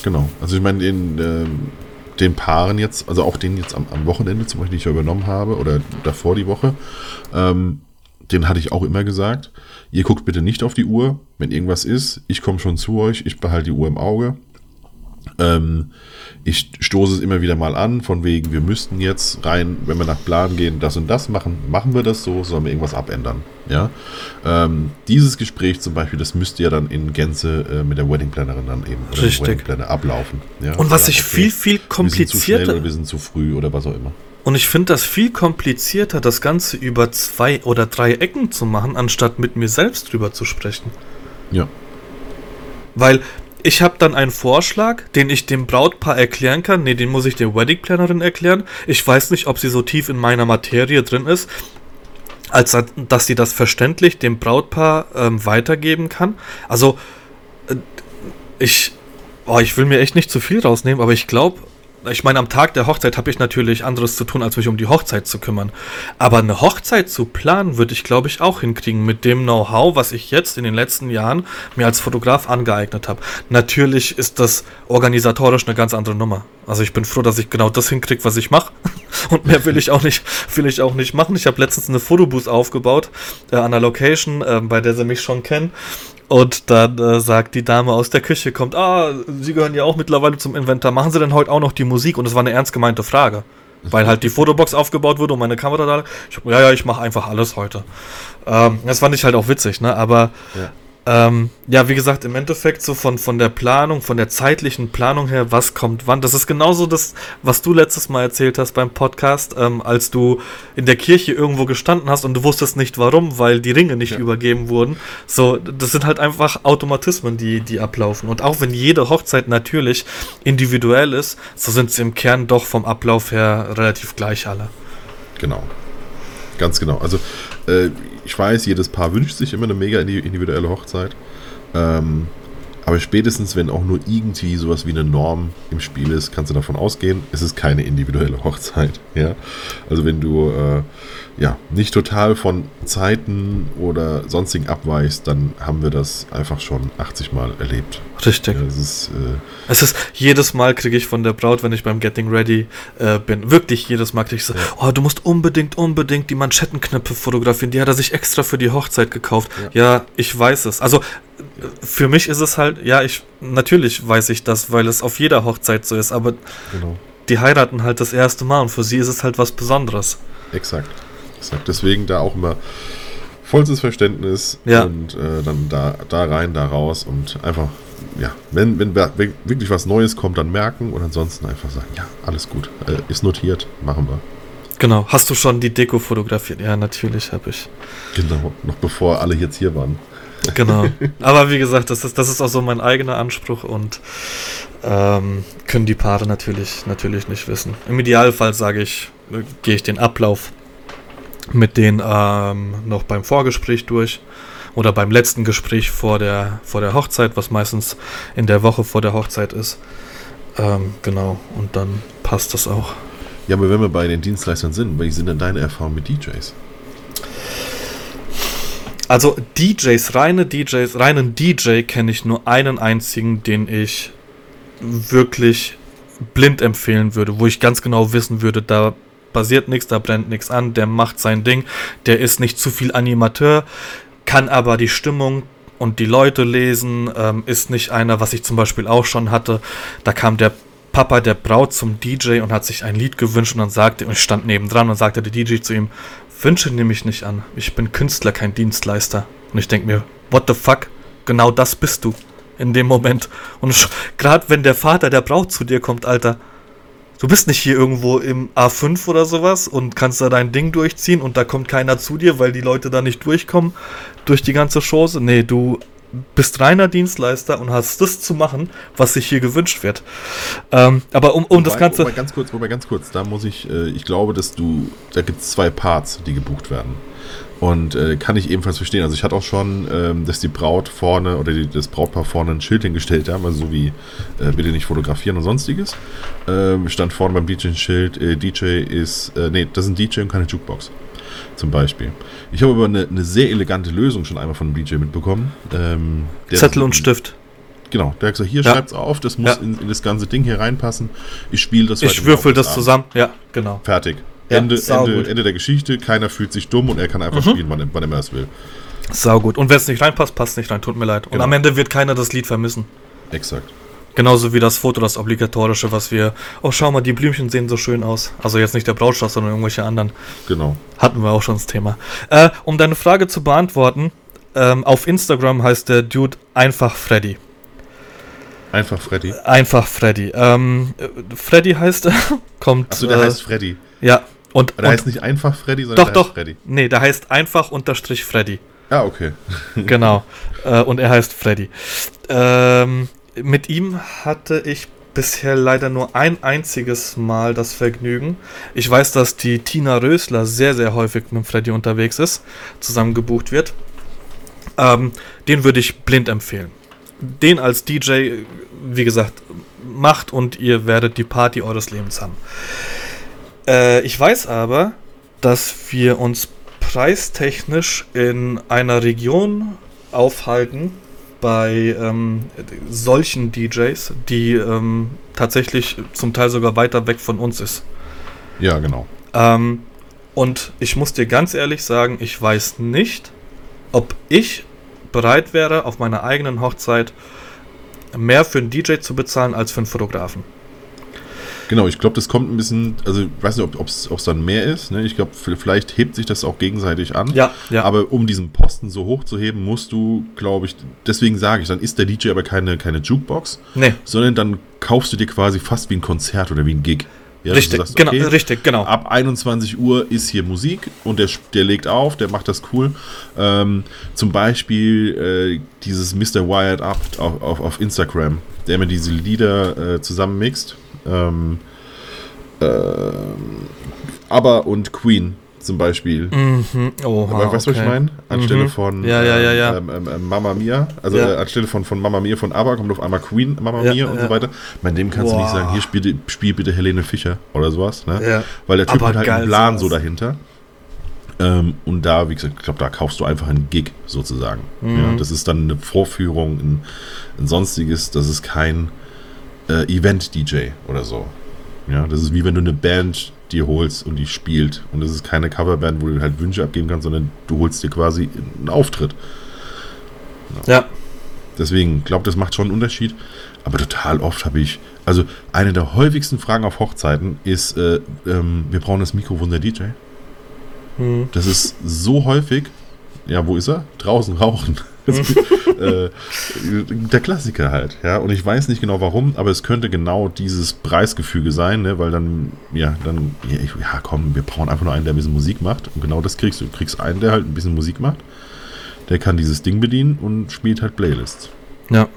Genau. Also ich meine, in äh, den Paaren jetzt, also auch den jetzt am, am Wochenende zum Beispiel, die ich ja übernommen habe, oder davor die Woche, ähm, den hatte ich auch immer gesagt Ihr guckt bitte nicht auf die Uhr, wenn irgendwas ist. Ich komme schon zu euch, ich behalte die Uhr im Auge. Ähm, ich stoße es immer wieder mal an, von wegen, wir müssten jetzt rein, wenn wir nach Plan gehen, das und das machen. Machen wir das so, sollen wir irgendwas abändern? Ja. Ähm, dieses Gespräch zum Beispiel, das müsste ja dann in Gänze äh, mit der Wedding Plannerin dann eben oder Richtig. Wedding Planner ablaufen. Ja? Und was ich viel, viel komplizierter. Wir sind zu schnell oder wir sind zu früh oder was auch immer. Und ich finde das viel komplizierter, das Ganze über zwei oder drei Ecken zu machen, anstatt mit mir selbst drüber zu sprechen. Ja. Weil ich habe dann einen Vorschlag, den ich dem Brautpaar erklären kann. Nee, den muss ich der Wedding Plannerin erklären. Ich weiß nicht, ob sie so tief in meiner Materie drin ist. als dass sie das verständlich dem Brautpaar ähm, weitergeben kann. Also, äh, ich, oh, ich will mir echt nicht zu viel rausnehmen, aber ich glaube, ich meine, am Tag der Hochzeit habe ich natürlich anderes zu tun, als mich um die Hochzeit zu kümmern. Aber eine Hochzeit zu planen, würde ich, glaube ich, auch hinkriegen mit dem Know-how, was ich jetzt in den letzten Jahren mir als Fotograf angeeignet habe. Natürlich ist das organisatorisch eine ganz andere Nummer. Also ich bin froh, dass ich genau das hinkriege, was ich mache. Und mehr will ich auch nicht, will ich auch nicht machen. Ich habe letztens eine Fotobooth aufgebaut äh, an einer Location, äh, bei der sie mich schon kennen. Und dann äh, sagt die Dame aus der Küche, kommt, ah, Sie gehören ja auch mittlerweile zum Inventar. Machen Sie denn heute auch noch die Musik? Und das war eine ernst gemeinte Frage. Weil halt die Fotobox aufgebaut wurde und meine Kamera da. Ich, ja, ja, ich mache einfach alles heute. Ähm, das fand ich halt auch witzig, ne? Aber ja. Ähm, ja, wie gesagt, im Endeffekt so von, von der Planung, von der zeitlichen Planung her, was kommt wann. Das ist genauso das, was du letztes Mal erzählt hast beim Podcast, ähm, als du in der Kirche irgendwo gestanden hast und du wusstest nicht warum, weil die Ringe nicht ja. übergeben wurden. So, das sind halt einfach Automatismen, die, die ablaufen. Und auch wenn jede Hochzeit natürlich individuell ist, so sind sie im Kern doch vom Ablauf her relativ gleich alle. Genau. Ganz genau. Also äh, ich weiß, jedes Paar wünscht sich immer eine mega individuelle Hochzeit. Ähm, aber spätestens, wenn auch nur irgendwie sowas wie eine Norm im Spiel ist, kannst du davon ausgehen, es ist keine individuelle Hochzeit. Ja? Also wenn du äh, ja, nicht total von Zeiten oder sonstigen abweichst, dann haben wir das einfach schon 80 Mal erlebt. Richtig. Ja, ist, äh es ist jedes Mal kriege ich von der Braut, wenn ich beim Getting Ready äh, bin, wirklich jedes Mal kriege ich so, ja. oh, du musst unbedingt, unbedingt die Manschettenknöpfe fotografieren, die hat er sich extra für die Hochzeit gekauft. Ja, ja ich weiß es. Also für mich ist es halt, ja, ich natürlich weiß ich das, weil es auf jeder Hochzeit so ist, aber genau. die heiraten halt das erste Mal und für sie ist es halt was Besonderes. Exakt. Exakt. Deswegen da auch immer vollstes Verständnis ja. und äh, dann da, da rein, da raus und einfach, ja, wenn, wenn wirklich was Neues kommt, dann merken und ansonsten einfach sagen, ja, alles gut, äh, ist notiert, machen wir. Genau. Hast du schon die Deko fotografiert? Ja, natürlich habe ich. Genau, noch bevor alle jetzt hier waren. Genau. Aber wie gesagt, das ist, das ist auch so mein eigener Anspruch und ähm, können die Paare natürlich, natürlich nicht wissen. Im Idealfall sage ich, äh, gehe ich den Ablauf mit denen ähm, noch beim Vorgespräch durch oder beim letzten Gespräch vor der, vor der Hochzeit, was meistens in der Woche vor der Hochzeit ist. Ähm, genau, und dann passt das auch. Ja, aber wenn wir bei den Dienstleistern sind, welche sind denn deine Erfahrungen mit DJs? Also DJs, reine DJs, reinen DJ kenne ich nur einen einzigen, den ich wirklich blind empfehlen würde, wo ich ganz genau wissen würde, da passiert nichts, da brennt nichts an, der macht sein Ding, der ist nicht zu viel Animateur, kann aber die Stimmung und die Leute lesen, ähm, ist nicht einer, was ich zum Beispiel auch schon hatte. Da kam der Papa der Braut zum DJ und hat sich ein Lied gewünscht und dann sagte, und ich stand nebendran und sagte der DJ zu ihm, Wünsche nehme ich nicht an, ich bin Künstler, kein Dienstleister. Und ich denke mir, what the fuck, genau das bist du in dem Moment. Und gerade wenn der Vater der Braut zu dir kommt, Alter, du bist nicht hier irgendwo im A5 oder sowas und kannst da dein Ding durchziehen und da kommt keiner zu dir, weil die Leute da nicht durchkommen durch die ganze Chose. Nee, du bist reiner Dienstleister und hast das zu machen, was sich hier gewünscht wird. Ähm, aber um, um wobei, das Ganze. Wobei ganz kurz, wobei ganz kurz, da muss ich, äh, ich glaube, dass du, da gibt es zwei Parts, die gebucht werden. Und äh, kann ich ebenfalls verstehen. Also ich hatte auch schon, ähm, dass die Braut vorne oder die, das Brautpaar vorne ein Schild hingestellt haben, also so wie äh, bitte nicht fotografieren und sonstiges. Ähm, stand vorne beim DJ ein Schild, äh, DJ ist, äh, nee, das ist ein DJ und keine Jukebox. Zum Beispiel. Ich habe aber eine, eine, sehr elegante Lösung schon einmal von einem DJ mitbekommen. Ähm, Zettel und Stift. Genau, der hat gesagt, hier ja. schreibt's auf, das muss ja. in, in, das ganze Ding hier reinpassen. Ich spiele das. Ich würfel das zusammen, ja, genau. Fertig. Ja, Ende, Ende, Ende, der Geschichte, keiner fühlt sich dumm und er kann einfach mhm. spielen, wann, wann immer er es will. Sau gut. Und wenn es nicht reinpasst, passt nicht rein, tut mir leid. Und genau. am Ende wird keiner das Lied vermissen. Exakt. Genauso wie das Foto, das obligatorische, was wir. Oh, schau mal, die Blümchen sehen so schön aus. Also jetzt nicht der Brautstrauß, sondern irgendwelche anderen. Genau. Hatten wir auch schon das Thema. Äh, um deine Frage zu beantworten, ähm, auf Instagram heißt der Dude einfach Freddy. Einfach Freddy. Einfach Freddy. Ähm, Freddy heißt er, kommt. Achso, der äh, heißt Freddy. Ja. Und, der und, heißt nicht einfach Freddy, sondern doch, doch. Freddy. Nee, der heißt einfach unterstrich Freddy. Ah, okay. genau. Äh, und er heißt Freddy. Ähm, mit ihm hatte ich bisher leider nur ein einziges Mal das Vergnügen. Ich weiß, dass die Tina Rösler sehr, sehr häufig mit Freddy unterwegs ist, zusammen gebucht wird. Ähm, den würde ich blind empfehlen. Den als DJ, wie gesagt, macht und ihr werdet die Party eures Lebens haben. Äh, ich weiß aber, dass wir uns preistechnisch in einer Region aufhalten bei ähm, solchen DJs, die ähm, tatsächlich zum Teil sogar weiter weg von uns ist. Ja, genau. Ähm, und ich muss dir ganz ehrlich sagen, ich weiß nicht, ob ich bereit wäre, auf meiner eigenen Hochzeit mehr für einen DJ zu bezahlen als für einen Fotografen. Genau, ich glaube, das kommt ein bisschen, also ich weiß nicht, ob es dann mehr ist. Ne? Ich glaube, vielleicht hebt sich das auch gegenseitig an. Ja, ja. Aber um diesen Posten so hoch zu heben, musst du, glaube ich, deswegen sage ich, dann ist der DJ aber keine, keine Jukebox, nee. sondern dann kaufst du dir quasi fast wie ein Konzert oder wie ein Gig. Ja, richtig, sagst, genau, okay, richtig, genau. Ab 21 Uhr ist hier Musik und der, der legt auf, der macht das cool. Ähm, zum Beispiel äh, dieses Mr. Wired Up auf, auf, auf Instagram, der mir diese Lieder äh, zusammenmixt. Ähm, äh, Aber und Queen zum Beispiel. Mhm. Oha, Aber weißt du, okay. was ich meine? Anstelle mhm. von ja, ja, ja, ja. Ähm, ähm, ähm Mama Mia, also ja. äh, anstelle von, von Mama Mia von ABBA kommt auf einmal Queen Mama ja, Mia und so weiter. Bei dem kannst Boah. du nicht sagen, hier spiel, spiel bitte Helene Fischer oder sowas, ne? Weil der Typ Aber hat halt einen Plan so dahinter. Ähm, und da, wie gesagt, ich glaube, da kaufst du einfach einen Gig sozusagen. Mhm. Das ist dann eine Vorführung, ein, ein sonstiges, das ist kein äh, Event-DJ oder so. Ja, das ist wie wenn du eine Band dir holst und die spielt. Und das ist keine Coverband, wo du halt Wünsche abgeben kannst, sondern du holst dir quasi einen Auftritt. Ja. ja. Deswegen, glaube das macht schon einen Unterschied. Aber total oft habe ich, also eine der häufigsten Fragen auf Hochzeiten ist, äh, ähm, wir brauchen das Mikrofon der DJ. Hm. Das ist so häufig. Ja, wo ist er? Draußen rauchen. Äh, der Klassiker halt, ja. Und ich weiß nicht genau warum, aber es könnte genau dieses Preisgefüge sein, ne? weil dann, ja, dann, ja, komm, wir brauchen einfach nur einen, der ein bisschen Musik macht. Und genau das kriegst du. Du kriegst einen, der halt ein bisschen Musik macht. Der kann dieses Ding bedienen und spielt halt Playlists. Ja.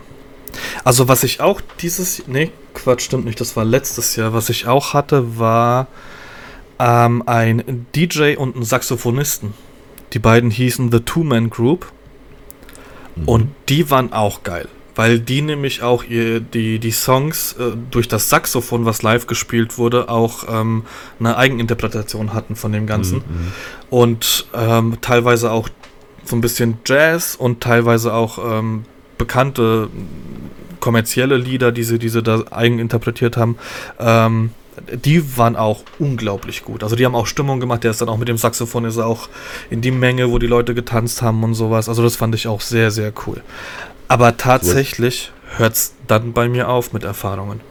Also, was ich auch dieses, nee, Quatsch, stimmt nicht, das war letztes Jahr. Was ich auch hatte, war ähm, ein DJ und ein Saxophonisten. Die beiden hießen The Two-Man Group. Mhm. Und die waren auch geil. Weil die nämlich auch ihr, die, die Songs äh, durch das Saxophon, was live gespielt wurde, auch ähm, eine Eigeninterpretation hatten von dem Ganzen. Mhm. mhm. Und ähm, teilweise auch so ein bisschen Jazz und teilweise auch ähm, bekannte kommerzielle Lieder, die sie, die sie da eigeninterpretiert haben. Ähm, die waren auch unglaublich gut. Also die haben auch Stimmung gemacht. Der ist dann auch mit dem Saxophon ist auch in die Menge, wo die Leute getanzt haben und sowas. Also das fand ich auch sehr, sehr cool. Aber tatsächlich hört es dann bei mir auf mit Erfahrungen.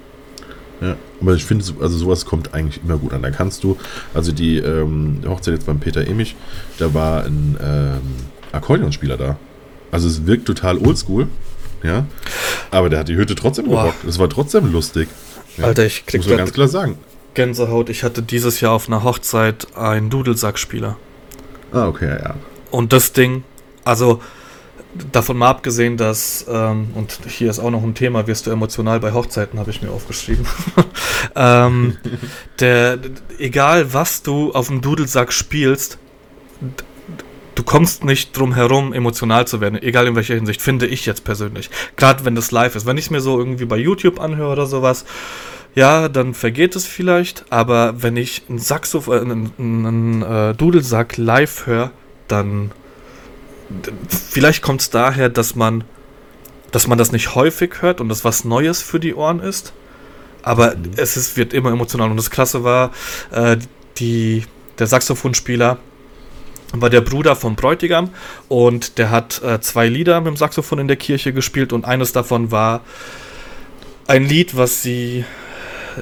Ja, aber ich finde, also sowas kommt eigentlich immer gut an. Da kannst du, also die ähm, Hochzeit jetzt beim Peter Emich, da war ein ähm, Akkordeonspieler da. Also es wirkt total oldschool, ja. Aber der hat die Hütte trotzdem gerockt. Es war trotzdem lustig. Ja, Alter, ich krieg muss ganz klar sagen. Gänsehaut. Ich hatte dieses Jahr auf einer Hochzeit einen Dudelsackspieler. Ah, okay, ja. Und das Ding, also davon mal abgesehen, dass, ähm, und hier ist auch noch ein Thema, wirst du emotional bei Hochzeiten, habe ich mir aufgeschrieben. ähm, der, egal was du auf dem Dudelsack spielst, du kommst nicht drum herum, emotional zu werden, egal in welcher Hinsicht, finde ich jetzt persönlich. Gerade wenn das live ist. Wenn ich es mir so irgendwie bei YouTube anhöre oder sowas, ja, dann vergeht es vielleicht, aber wenn ich einen Saxophon, äh, einen, einen äh, Dudelsack live höre, dann vielleicht kommt es daher, dass man, dass man das nicht häufig hört und das was Neues für die Ohren ist. Aber mhm. es ist, wird immer emotional. Und das Klasse war, äh, die, der Saxophonspieler war der Bruder vom Bräutigam und der hat äh, zwei Lieder mit dem Saxophon in der Kirche gespielt und eines davon war ein Lied, was sie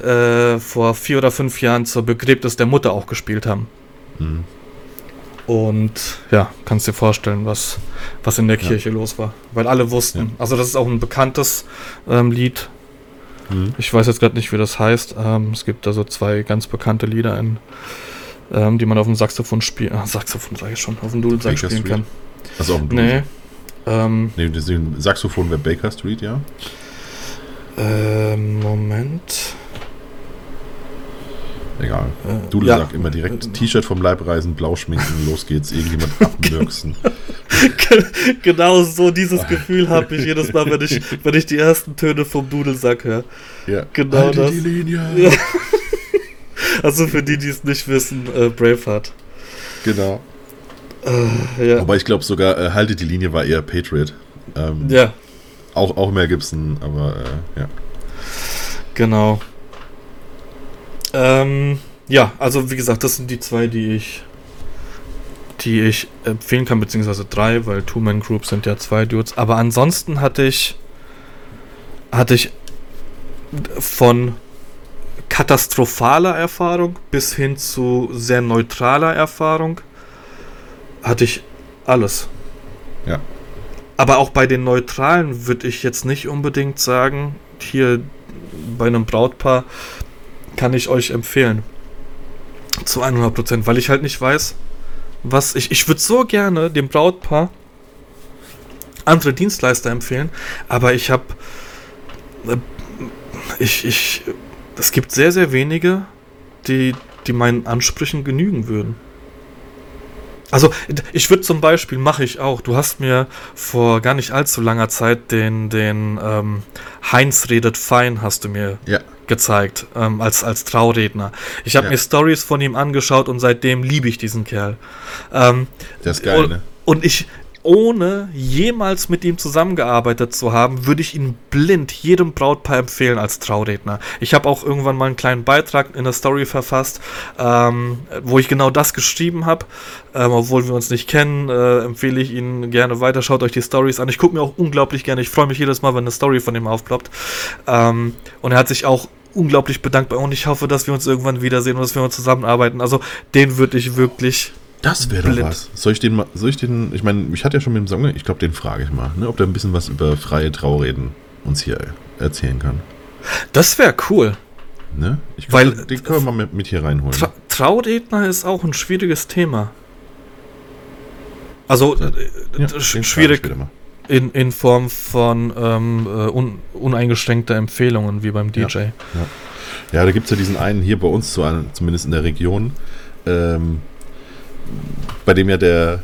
äh, vor vier oder fünf Jahren zur Begräbnis der Mutter auch gespielt haben. Mhm. Und ja, kannst dir vorstellen, was, was in der ja. Kirche los war. Weil alle wussten. Ja. Also das ist auch ein bekanntes ähm, Lied. Mhm. Ich weiß jetzt gerade nicht, wie das heißt. Ähm, es gibt da so zwei ganz bekannte Lieder in ähm, die man auf dem Saxophon spielt. Ah, Saxophon sage ich schon, auf dem Dudelsack spielen Street. kann. Also auf dem Dudelsack? Nee. Ähm, nee, Saxophon wäre Baker Street, ja. Ähm, Moment. Egal. Äh, Dudel ja. immer direkt T-Shirt vom Leib reißen, blau schminken, los geht's, irgendjemand abmürksen. genau so dieses Gefühl habe ich jedes Mal, wenn ich, wenn ich die ersten Töne vom Dudelsack höre. Ja. Genau Halte das. die Linie. Ja. Also für die, die es nicht wissen, äh, Braveheart. Genau. Äh, ja. Wobei ich glaube sogar, äh, halte die Linie war eher Patriot. Ähm, ja, auch, auch Mel Gibson, aber äh, ja. genau. Ähm, ja, also wie gesagt, das sind die zwei, die ich die ich empfehlen kann, beziehungsweise drei, weil Two-Man-Groups sind ja zwei Dudes. Aber ansonsten hatte ich hatte ich von katastrophaler Erfahrung bis hin zu sehr neutraler Erfahrung hatte ich alles. Ja. Aber auch bei den neutralen würde ich jetzt nicht unbedingt sagen, hier bei einem Brautpaar kann ich euch empfehlen. Zu 100%, weil ich halt nicht weiß, was ich. Ich würde so gerne dem Brautpaar andere Dienstleister empfehlen, aber ich habe. Ich, ich. Es gibt sehr, sehr wenige, die, die meinen Ansprüchen genügen würden. Also, ich würde zum Beispiel, mache ich auch, du hast mir vor gar nicht allzu langer Zeit den, den ähm, Heinz redet fein, hast du mir Ja. gezeigt, ähm, als, als Trauredner. Ich habe Ja. mir Stories von ihm angeschaut und seitdem liebe ich diesen Kerl. Ähm, Der ist geil, und, ne? und ich, ohne jemals mit ihm zusammengearbeitet zu haben, würde ich ihn blind jedem Brautpaar empfehlen als Trauredner. Ich habe auch irgendwann mal einen kleinen Beitrag in der Story verfasst, ähm, wo ich genau das geschrieben habe. Ähm, obwohl wir uns nicht kennen, äh, empfehle ich Ihnen gerne weiter. Schaut euch die Stories an. Ich gucke mir auch unglaublich gerne. Ich freue mich jedes Mal, wenn eine Story von ihm aufploppt. Ähm, und er hat sich auch unglaublich bedankt bei uns. Ich hoffe, dass wir uns irgendwann wiedersehen und dass wir uns zusammenarbeiten. Also den würde ich wirklich Das wäre doch was. Soll ich den mal, soll ich den, ich meine, ich hatte ja schon mit dem Song, ich glaube, den frage ich mal, ne, ob der ein bisschen was über freie Traureden uns hier erzählen kann. Das wäre cool. Ne? Ich Weil- glaub, den können wir mal mit, mit hier reinholen. Tra Trauredner ist auch ein schwieriges Thema. Also Ja. äh, Ja, äh, schwierig in, in Form von ähm, äh, un uneingeschränkter Empfehlungen wie beim DJ. Ja, da gibt es ja diesen einen hier bei uns, zu, zumindest in der Region, ähm, bei dem ja der,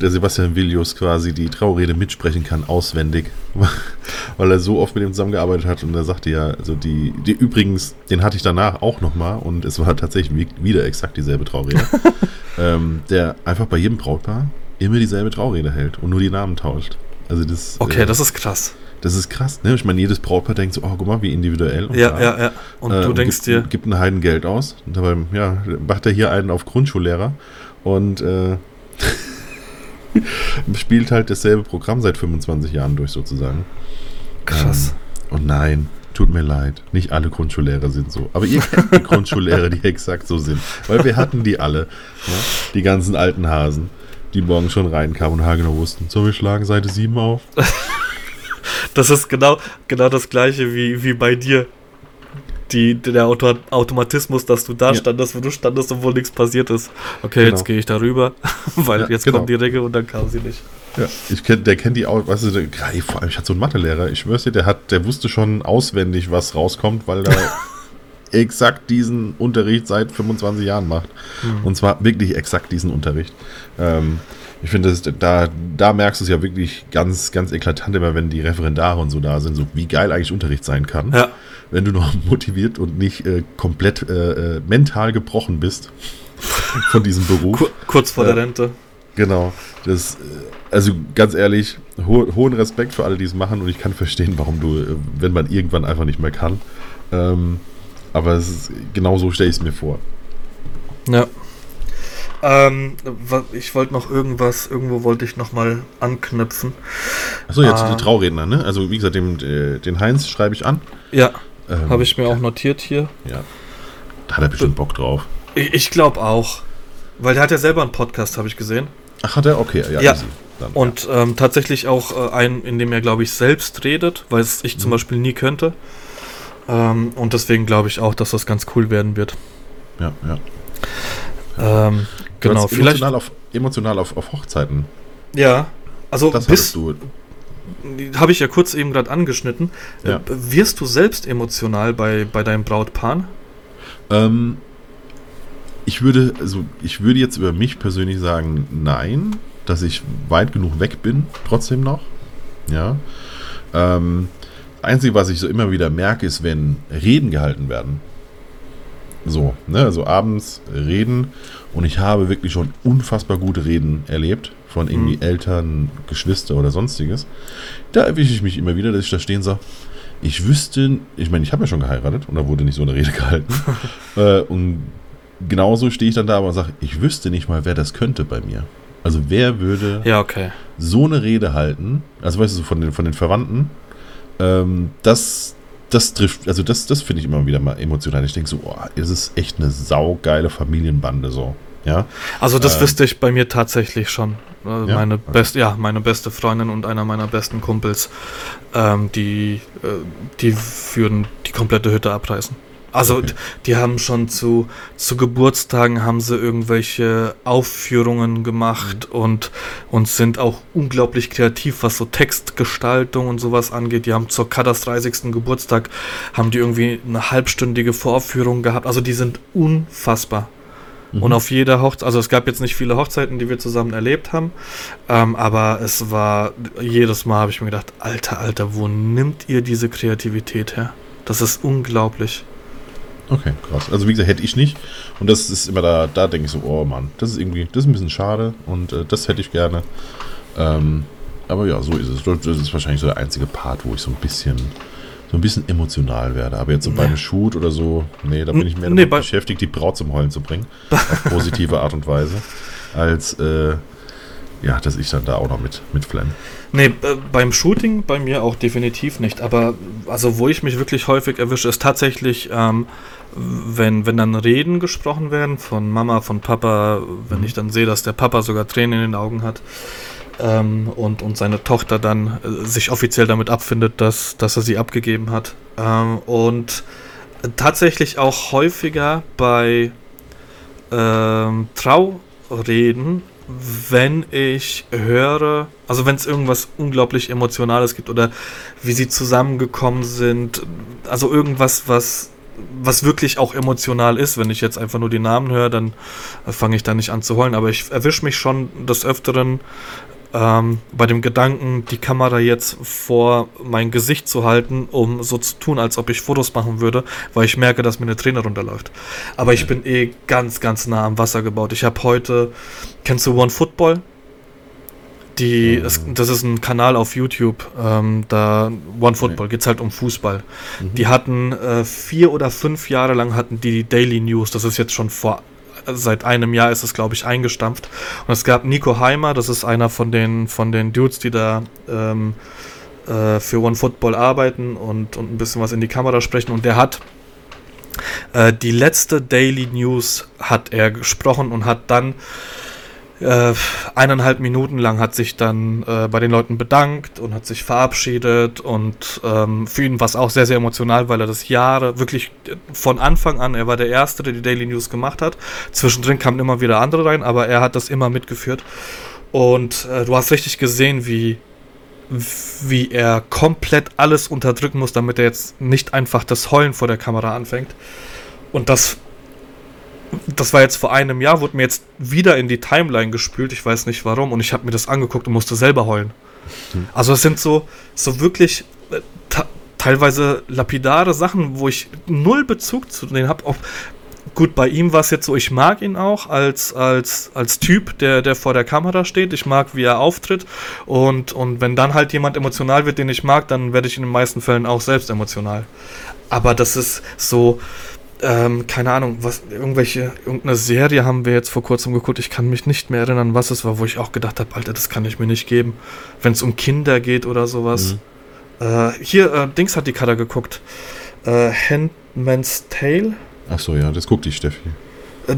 der Sebastian Villius quasi die Traurede mitsprechen kann, auswendig, weil er so oft mit ihm zusammengearbeitet hat und er sagte ja, also die, die übrigens, den hatte ich danach auch nochmal und es war tatsächlich wie- wieder exakt dieselbe Traurede, ähm, der einfach bei jedem Brautpaar immer dieselbe Traurede hält und nur die Namen tauscht. Also das, Okay, äh, das ist krass. das ist krass, ne? Ich meine, jedes Brautpaar denkt so, oh, guck mal, wie individuell. Und Ja, da- ja, ja. Und äh, du denkst gibt, dir, Gibt einen Heiden Geld aus. Und dabei, ja, macht er hier einen auf Grundschullehrer und äh, spielt halt dasselbe Programm seit 25 Jahren durch, sozusagen. krass. Ähm, und nein, tut mir leid, nicht alle Grundschullehrer sind so. Aber ihr kennt die Grundschullehrer, die exakt so sind. Weil wir hatten die alle. Ja? Die ganzen alten Hasen, die morgen schon reinkamen und haargenau wussten, so, wir schlagen Seite 7 auf. Das ist genau, genau das gleiche wie, wie bei dir. Die, der Auto Automatismus, dass du da Ja. standest, wo du standest, obwohl nichts passiert ist. Okay, Genau. jetzt gehe ich darüber, weil Ja, jetzt genau. kommt die Regel und dann kam sie nicht. Ja, ich kenn, der kennt die auch, weißt du, der, vor allem, ich hatte so einen Mathelehrer, ich schwör's dir, der hat, der wusste schon auswendig, was rauskommt, weil er exakt diesen Unterricht seit 25 Jahren macht. Und zwar wirklich exakt diesen Unterricht. Ähm, ich finde, da, da merkst du es ja wirklich ganz, ganz eklatant immer, wenn die Referendare und so da sind, so wie geil eigentlich Unterricht sein kann. Ja, Wenn du noch motiviert und nicht äh, komplett äh, äh, mental gebrochen bist von diesem Beruf. Kur kurz vor der Rente. Genau. Das, äh, also ganz ehrlich, ho hohen Respekt für alle, die es machen und ich kann verstehen, warum du, äh, wenn man irgendwann einfach nicht mehr kann. Ähm, aber es ist, genau so stelle ich es mir vor. Ja. Ähm, ich wollte noch irgendwas, irgendwo wollte ich noch mal anknüpfen. Achso, jetzt Ah. die Trauredner, ne? Also wie gesagt, den, äh, den Heinz schreibe ich an. Ja, Ähm, habe ich mir auch notiert hier. Ja. Da hat er bestimmt Bock drauf. Ich, ich glaube auch. Weil der hat ja selber einen Podcast, habe ich gesehen. Ach, hat er? Okay, ja. Ja. Dann, Und ähm, tatsächlich auch äh, einen, in dem er, glaube ich, selbst redet, weil es ich zum Mhm. Beispiel nie könnte. Ähm, und deswegen glaube ich auch, dass das ganz cool werden wird. ja, ja. Ähm, genau, Du warst vielleicht. Emotional auf, emotional auf, auf Hochzeiten. Ja, also Das bis, hattest du. habe ich ja kurz eben gerade angeschnitten. Ja. Wirst du selbst emotional bei, bei deinem Brautpaar? Ähm, ich würde, also ich würde jetzt über mich persönlich sagen, nein, dass ich weit genug weg bin, trotzdem noch. Ja. Ähm, das Einzige, was ich so immer wieder merke, ist, wenn Reden gehalten werden. So, ne, also abends reden und ich habe wirklich schon unfassbar gute Reden erlebt von irgendwie Mhm. Eltern, Geschwister oder sonstiges. Da erwische ich mich immer wieder, dass ich da stehen sage, ich wüsste, ich meine, ich habe ja schon geheiratet und da wurde nicht so eine Rede gehalten. äh, und genauso stehe ich dann da und sage, ich wüsste nicht mal, wer das könnte bei mir. Also wer würde Ja, okay. so eine Rede halten, also weißt du, von den, von den Verwandten, ähm, das, das trifft, also das, das finde ich immer wieder mal emotional. Ich denke so, oh, es ist echt eine saugeile Familienbande so. Ja, Also das Ähm. wüsste ich bei mir tatsächlich schon. Äh, Ja? Meine Okay. best, ja, meine beste Freundin und einer meiner besten Kumpels, ähm, die, äh, die würden die komplette Hütte abreißen. Also die haben schon zu, zu Geburtstagen haben sie irgendwelche Aufführungen gemacht Mhm. und, und sind auch unglaublich kreativ, was so Textgestaltung und sowas angeht. Die haben zur Kadas 30. Geburtstag haben die irgendwie eine halbstündige Vorführung gehabt. Also die sind unfassbar. Mhm. Und auf jeder Hochzeit, also es gab jetzt nicht viele Hochzeiten, die wir zusammen erlebt haben, ähm, aber es war, jedes Mal habe ich mir gedacht, Alter, Alter, wo nimmt ihr diese Kreativität her? Das ist unglaublich. Okay, krass. Also wie gesagt, hätte ich nicht. Und das ist immer da, da denke ich so, oh Mann, das ist irgendwie, das ist ein bisschen schade und äh, das hätte ich gerne. Ähm, aber ja, so ist es. Das ist wahrscheinlich so der einzige Part, wo ich so ein bisschen, so ein bisschen emotional werde. Aber jetzt so bei Ja. einem Shoot oder so, nee, da bin ich mehr Nee, damit beschäftigt, die Braut zum Heulen zu bringen. auf positive Art und Weise. Als, äh, ja, dass ich dann da auch noch mit, mit flemme. Nee, äh, beim Shooting bei mir auch definitiv nicht. Aber also wo ich mich wirklich häufig erwische, ist tatsächlich, ähm, wenn, wenn dann Reden gesprochen werden von Mama, von Papa, wenn ich dann sehe, dass der Papa sogar Tränen in den Augen hat ähm, und, und seine Tochter dann äh, sich offiziell damit abfindet, dass, dass er sie abgegeben hat. Ähm, und tatsächlich auch häufiger bei ähm, Traureden, wenn ich höre, also wenn es irgendwas unglaublich Emotionales gibt oder wie sie zusammengekommen sind, also irgendwas, was was wirklich auch emotional ist, wenn ich jetzt einfach nur die Namen höre, dann äh, fange ich da nicht an zu heulen, aber ich erwische mich schon des Öfteren ähm, bei dem Gedanken, die Kamera jetzt vor mein Gesicht zu halten, um so zu tun, als ob ich Fotos machen würde, weil ich merke, dass mir eine Träne runterläuft. Aber ich bin eh ganz, ganz nah am Wasser gebaut. Ich habe heute, kennst du One Football? Die, es, das ist ein Kanal auf YouTube, ähm, da One Football, geht's halt um Fußball. Mhm. Die hatten äh, vier oder fünf Jahre lang hatten die Daily News, das ist jetzt schon vor seit einem Jahr ist es, glaube ich, eingestampft. Und es gab Nico Heimer, das ist einer von den, von den Dudes, die da ähm, äh, für One Football arbeiten und, und ein bisschen was in die Kamera sprechen. Und der hat äh, die letzte Daily News hat er gesprochen und hat dann äh, eineinhalb Minuten lang hat sich dann äh, bei den Leuten bedankt und hat sich verabschiedet und ähm, für ihn war es auch sehr, sehr emotional, weil er das Jahre wirklich von Anfang an, er war der Erste, der die Daily News gemacht hat. Zwischendrin kamen immer wieder andere rein, aber er hat das immer mitgeführt. Und äh, du hast richtig gesehen, wie, wie er komplett alles unterdrücken muss, damit er jetzt nicht einfach das Heulen vor der Kamera anfängt. Und das das war jetzt vor einem Jahr, wurde mir jetzt wieder in die Timeline gespült, ich weiß nicht warum, und ich habe mir das angeguckt und musste selber heulen. Hm. Also es sind so, so wirklich äh, teilweise lapidare Sachen, wo ich null Bezug zu denen habe. Gut, bei ihm war es jetzt so, ich mag ihn auch als, als, als Typ, der, der vor der Kamera steht. Ich mag, wie er auftritt. Und, und wenn dann halt jemand emotional wird, den ich mag, dann werde ich in den meisten Fällen auch selbst emotional. Aber das ist so, ähm, keine Ahnung, was, irgendwelche, irgendeine Serie haben wir jetzt vor kurzem geguckt. Ich kann mich nicht mehr erinnern, was es war, wo ich auch gedacht habe, Alter, das kann ich mir nicht geben. Wenn es um Kinder geht oder sowas. Mhm. Äh, hier, äh, Dings hat die Kader geguckt. Äh, Handman's Tale. Ach so, ja, das guckt die Steffi. Äh,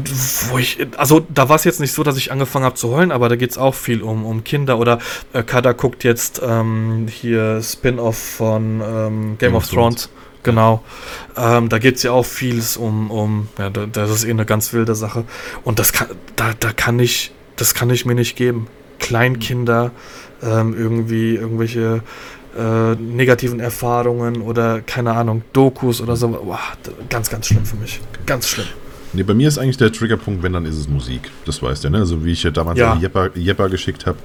Wo ich, also da war es jetzt nicht so, dass ich angefangen habe zu heulen, aber da geht es auch viel um, um Kinder. Oder äh, Kada guckt jetzt ähm, hier Spin-off von ähm, Game, of Thrones. Genau. Ähm, da geht es ja auch vieles um, um ja, da, das ist eh eine ganz wilde Sache. Und das kann, da, da kann ich, das kann ich mir nicht geben. Kleinkinder ähm, irgendwie irgendwelche äh, negativen Erfahrungen oder keine Ahnung, Dokus oder so. Boah, ganz, ganz schlimm für mich. Ganz schlimm. Nee, bei mir ist eigentlich der Triggerpunkt, wenn, dann ist es Musik. Das weißt du, ne? Also wie ich ja damals ja. Jeppa, Jeppa geschickt habe.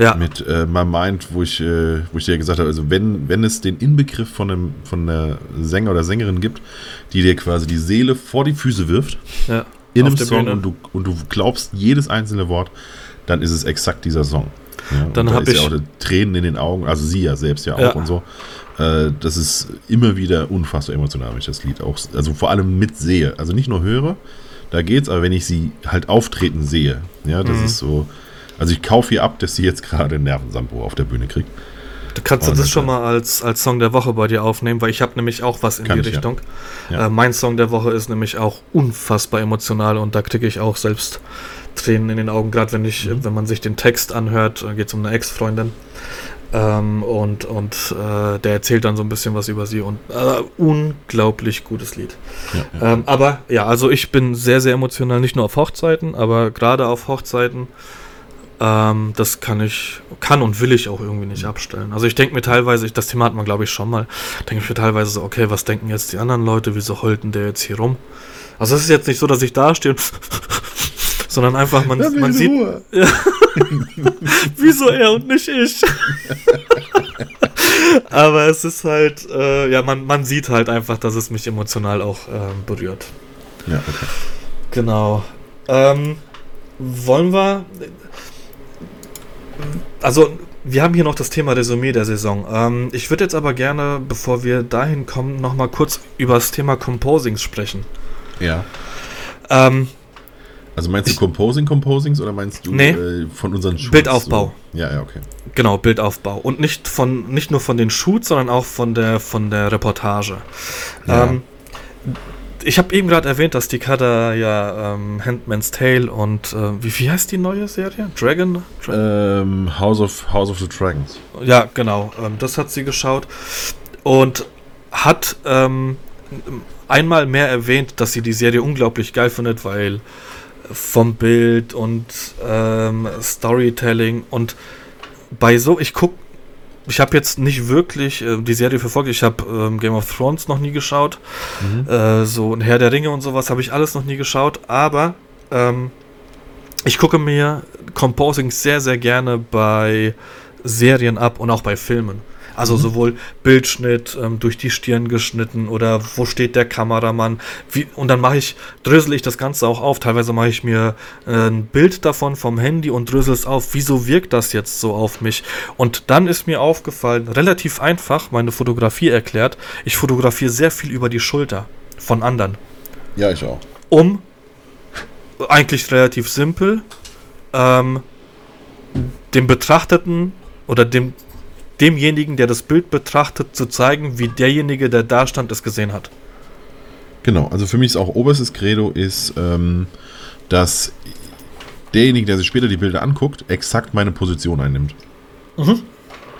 Ja. Mit äh, My Mind, wo ich, äh, wo ich dir gesagt habe, also wenn, wenn es den Inbegriff von einem von einer Sänger oder Sängerin gibt, die dir quasi die Seele vor die Füße wirft, ja. in einem Song und du, und du glaubst jedes einzelne Wort, dann ist es exakt dieser Song. Ja, dann habe ich ja auch Tränen in den Augen, also sie ja selbst ja auch ja. und so. Äh, das ist immer wieder unfassbar emotional, wenn ich das Lied auch, also vor allem mitsehe. Also nicht nur höre, da geht's, aber wenn ich sie halt auftreten sehe, ja, das mhm. ist so. Also ich kaufe ihr ab, dass sie jetzt gerade Nervensampo auf der Bühne kriegt. Du kannst du das schon mal als, als Song der Woche bei dir aufnehmen, weil ich habe nämlich auch was in die ich, Richtung. Ja. Ja. Äh, mein Song der Woche ist nämlich auch unfassbar emotional und da kriege ich auch selbst Tränen in den Augen, gerade wenn ich, mhm. wenn man sich den Text anhört, geht es um eine Ex-Freundin. Ähm, und und äh, der erzählt dann so ein bisschen was über sie und äh, unglaublich gutes Lied. Ja. Ähm, aber ja, also ich bin sehr, sehr emotional, nicht nur auf Hochzeiten, aber gerade auf Hochzeiten. Ähm, das kann ich, kann und will ich auch irgendwie nicht abstellen. Also ich denke mir teilweise, ich, das Thema hat man glaube ich schon mal, denke ich mir teilweise so, okay, was denken jetzt die anderen Leute, wieso holten der jetzt hier rum? Also es ist jetzt nicht so, dass ich da stehe und sondern einfach man, man sieht. Ja. Wieso er und nicht ich? Aber es ist halt, äh, ja, man, man sieht halt einfach, dass es mich emotional auch äh, berührt. Ja, okay. Genau. Ähm, wollen wir. Also, wir haben hier noch das Thema Resümee der Saison. Ähm, ich würde jetzt aber gerne, bevor wir dahin kommen, nochmal kurz über das Thema Composings sprechen. Ja. Ähm, also meinst du Composing Composings oder meinst du nee, äh, von unseren Shoots? Bildaufbau. So? Ja, ja, okay. Genau, Bildaufbau. Und nicht von nicht nur von den Shoots, sondern auch von der von der Reportage. Ja. Ähm, ich habe eben gerade erwähnt, dass die Kader ja ähm, Handman's Tale und äh, wie, wie heißt die neue Serie? Dragon? Dra ähm, House of House of the Dragons. Ja, genau. Ähm, das hat sie geschaut und hat ähm, einmal mehr erwähnt, dass sie die Serie unglaublich geil findet, weil vom Bild und ähm, Storytelling und bei so, ich guck, ich habe jetzt nicht wirklich äh, die Serie verfolgt, ich habe ähm, Game of Thrones noch nie geschaut, mhm. äh, so ein Herr der Ringe und sowas habe ich alles noch nie geschaut, aber ähm, ich gucke mir Composing sehr, sehr gerne bei Serien ab und auch bei Filmen. Also mhm. sowohl Bildschnitt ähm, durch die Stirn geschnitten oder wo steht der Kameramann. Wie, und dann mache ich, drösel ich das Ganze auch auf. Teilweise mache ich mir äh, ein Bild davon vom Handy und drösel es auf. Wieso wirkt das jetzt so auf mich? Und dann ist mir aufgefallen, relativ einfach, meine Fotografie erklärt, ich fotografiere sehr viel über die Schulter von anderen. Ja, ich auch. Um, eigentlich relativ simpel, ähm, dem Betrachteten oder dem demjenigen, der das Bild betrachtet, zu zeigen, wie derjenige, der da stand, es gesehen hat. Genau, also für mich ist auch oberstes Credo ist, ähm, dass derjenige, der sich später die Bilder anguckt, exakt meine Position einnimmt. Mhm.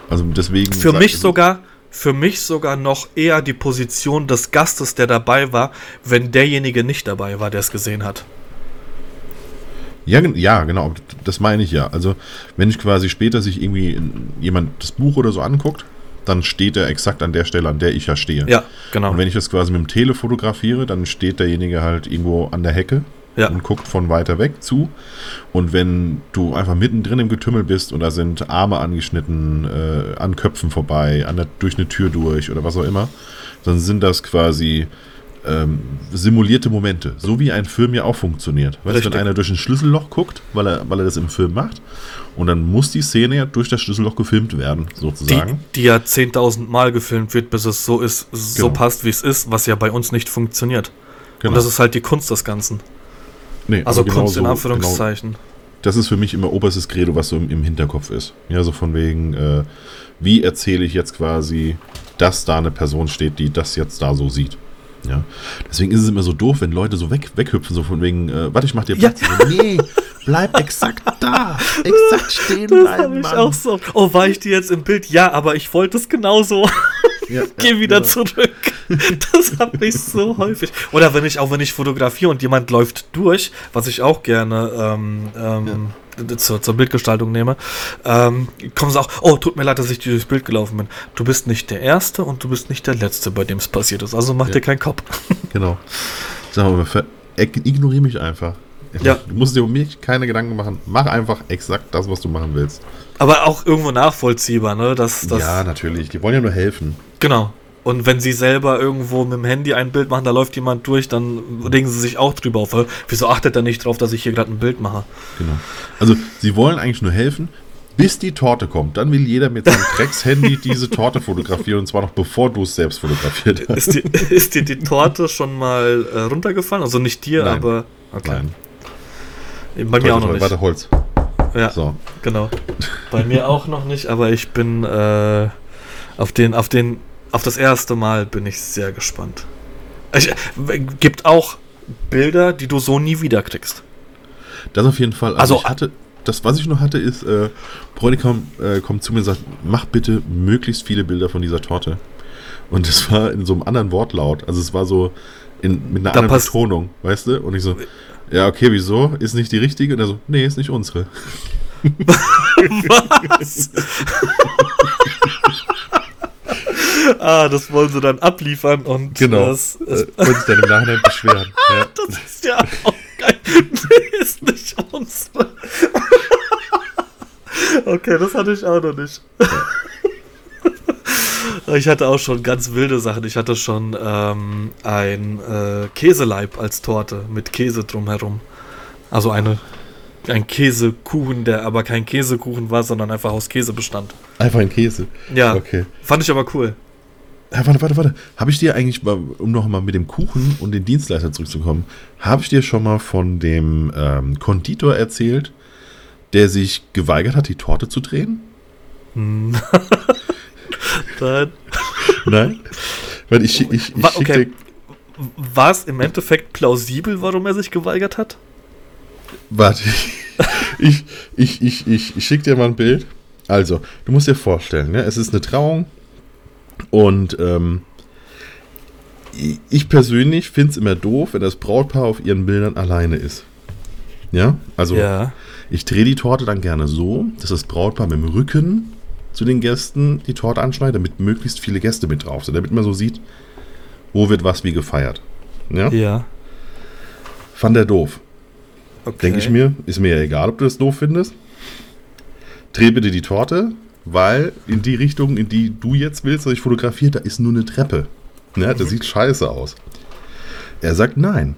Also deswegen. Für mich sogar, für mich sogar noch eher die Position des Gastes, der dabei war, wenn derjenige nicht dabei war, der es gesehen hat. Ja, ja, genau, das meine ich ja. Also, wenn ich quasi später sich irgendwie jemand das Buch oder so anguckt, dann steht er exakt an der Stelle, an der ich ja stehe. Ja, genau. Und wenn ich das quasi mit dem Tele fotografiere, dann steht derjenige halt irgendwo an der Hecke ja. und guckt von weiter weg zu. Und wenn du einfach mittendrin im Getümmel bist und da sind Arme angeschnitten, äh, an Köpfen vorbei, an der, durch eine Tür durch oder was auch immer, dann sind das quasi ähm, simulierte Momente, so wie ein Film ja auch funktioniert. Weißt du, wenn einer durch ein Schlüsselloch guckt, weil er, weil er das im Film macht, und dann muss die Szene ja durch das Schlüsselloch gefilmt werden, sozusagen. Die, die ja 10.000 Mal gefilmt wird, bis es so ist, so genau. passt, wie es ist, was ja bei uns nicht funktioniert. Genau. Und das ist halt die Kunst des Ganzen. Nee, also genau Kunst in Anführungszeichen. Genau, das ist für mich immer oberstes Credo, was so im, im Hinterkopf ist. Ja, so von wegen, äh, wie erzähle ich jetzt quasi, dass da eine Person steht, die das jetzt da so sieht. Ja. Deswegen ist es immer so doof, wenn Leute so weg, weghüpfen, so von wegen, äh, warte, ich mach dir Platz. Ja. nee, bleib exakt da. Exakt stehen das bleiben. Ich auch so. Oh, war ich dir jetzt im Bild? Ja, aber ich wollte es genauso. Ja, Geh ja, wieder ja. zurück. Das habe ich so häufig. Oder wenn ich auch wenn ich fotografiere und jemand läuft durch, was ich auch gerne ähm, ähm, zur, zur Bildgestaltung nehme, ähm, kommen sie auch, oh, tut mir leid, dass ich durchs Bild gelaufen bin. Du bist nicht der Erste und du bist nicht der Letzte, bei dem es passiert ist. Also mach ja. dir keinen Kopf. Genau. Sag mal, ignoriere mich einfach. Ja. Du musst dir um mich keine Gedanken machen. Mach einfach exakt das, was du machen willst. Aber auch irgendwo nachvollziehbar, ne? Das, das ja, natürlich. Die wollen ja nur helfen. Genau. Und wenn sie selber irgendwo mit dem Handy ein Bild machen, da läuft jemand durch, dann regen sie sich auch drüber auf. Wieso achtet er nicht drauf, dass ich hier gerade ein Bild mache? Genau. Also, sie wollen eigentlich nur helfen, bis die Torte kommt. Dann will jeder mit seinem Drecks-Handy diese Torte fotografieren und zwar noch bevor du es selbst fotografiert hast. Ist, die, ist dir die Torte schon mal äh, runtergefallen? Also nicht dir, Nein. aber. Okay. Nein. Bei mir auch noch nicht. Warte, Holz. Ja, so. genau. Bei mir auch noch nicht, aber ich bin äh, auf den, auf den auf das erste Mal bin ich sehr gespannt. Es gibt auch Bilder, die du so nie wieder kriegst. Das auf jeden Fall. Also, also ich hatte, das, was ich noch hatte, ist, äh, Bräutigam äh, kommt zu mir und sagt, mach bitte möglichst viele Bilder von dieser Torte. Und es war in so einem anderen Wortlaut. Also es war so in, mit einer anderen Betonung, weißt du? Und ich so, ja, okay, wieso? Ist nicht die richtige? Und er so, nee, ist nicht unsere. was? Ah, das wollen sie dann abliefern und genau. das äh, wollen sich dann im Nachhinein beschweren. ja. Das ist ja auch geil. Nee, ist nicht unsere. okay, das hatte ich auch noch nicht. Ich hatte auch schon ganz wilde Sachen. Ich hatte schon ähm, ein äh, Käseleib als Torte mit Käse drumherum. Also eine, ein Käsekuchen, der aber kein Käsekuchen war, sondern einfach aus Käse bestand. Einfach ein Käse? Ja. Okay. Fand ich aber cool. Ja, warte, warte, warte. Habe ich dir eigentlich, um nochmal mit dem Kuchen und den Dienstleister zurückzukommen, habe ich dir schon mal von dem ähm, Konditor erzählt, der sich geweigert hat, die Torte zu drehen? Hm. Nein. Nein? Weil ich, ich, ich, War, okay. War es im Endeffekt plausibel, warum er sich geweigert hat? Warte, ich, ich, ich, ich, ich schicke dir mal ein Bild. Also, du musst dir vorstellen, ne? es ist eine Trauung, und ähm, ich persönlich finde es immer doof, wenn das Brautpaar auf ihren Bildern alleine ist. Ja, also ja. ich drehe die Torte dann gerne so, dass das Brautpaar mit dem Rücken zu den Gästen die Torte anschneidet, damit möglichst viele Gäste mit drauf sind, damit man so sieht, wo wird was wie gefeiert. Ja. ja. Fand er doof. Okay. Denke ich mir, ist mir ja egal, ob du das doof findest. Dreh bitte die Torte, weil in die Richtung, in die du jetzt willst, dass ich fotografiere, da ist nur eine Treppe. Ja, das mhm. sieht scheiße aus. Er sagt nein.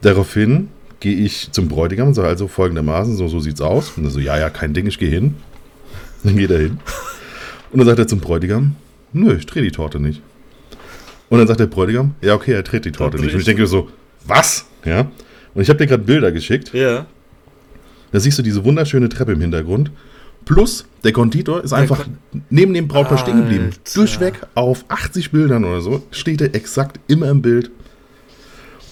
Daraufhin gehe ich zum Bräutigam und sage also folgendermaßen, so, so sieht's aus. Und er so, ja, ja, kein Ding, ich gehe hin. Dann geht er hin. Und dann sagt er zum Bräutigam, nö, ich drehe die Torte nicht. Und dann sagt der Bräutigam, ja, okay, er dreht die Torte nicht. Und ich denke so, was? Ja. Und ich habe dir gerade Bilder geschickt. Ja. Da siehst du diese wunderschöne Treppe im Hintergrund. Plus, der Konditor ist einfach neben dem Brautpaar stehen geblieben. Durchweg auf 80 Bildern oder so steht er exakt immer im Bild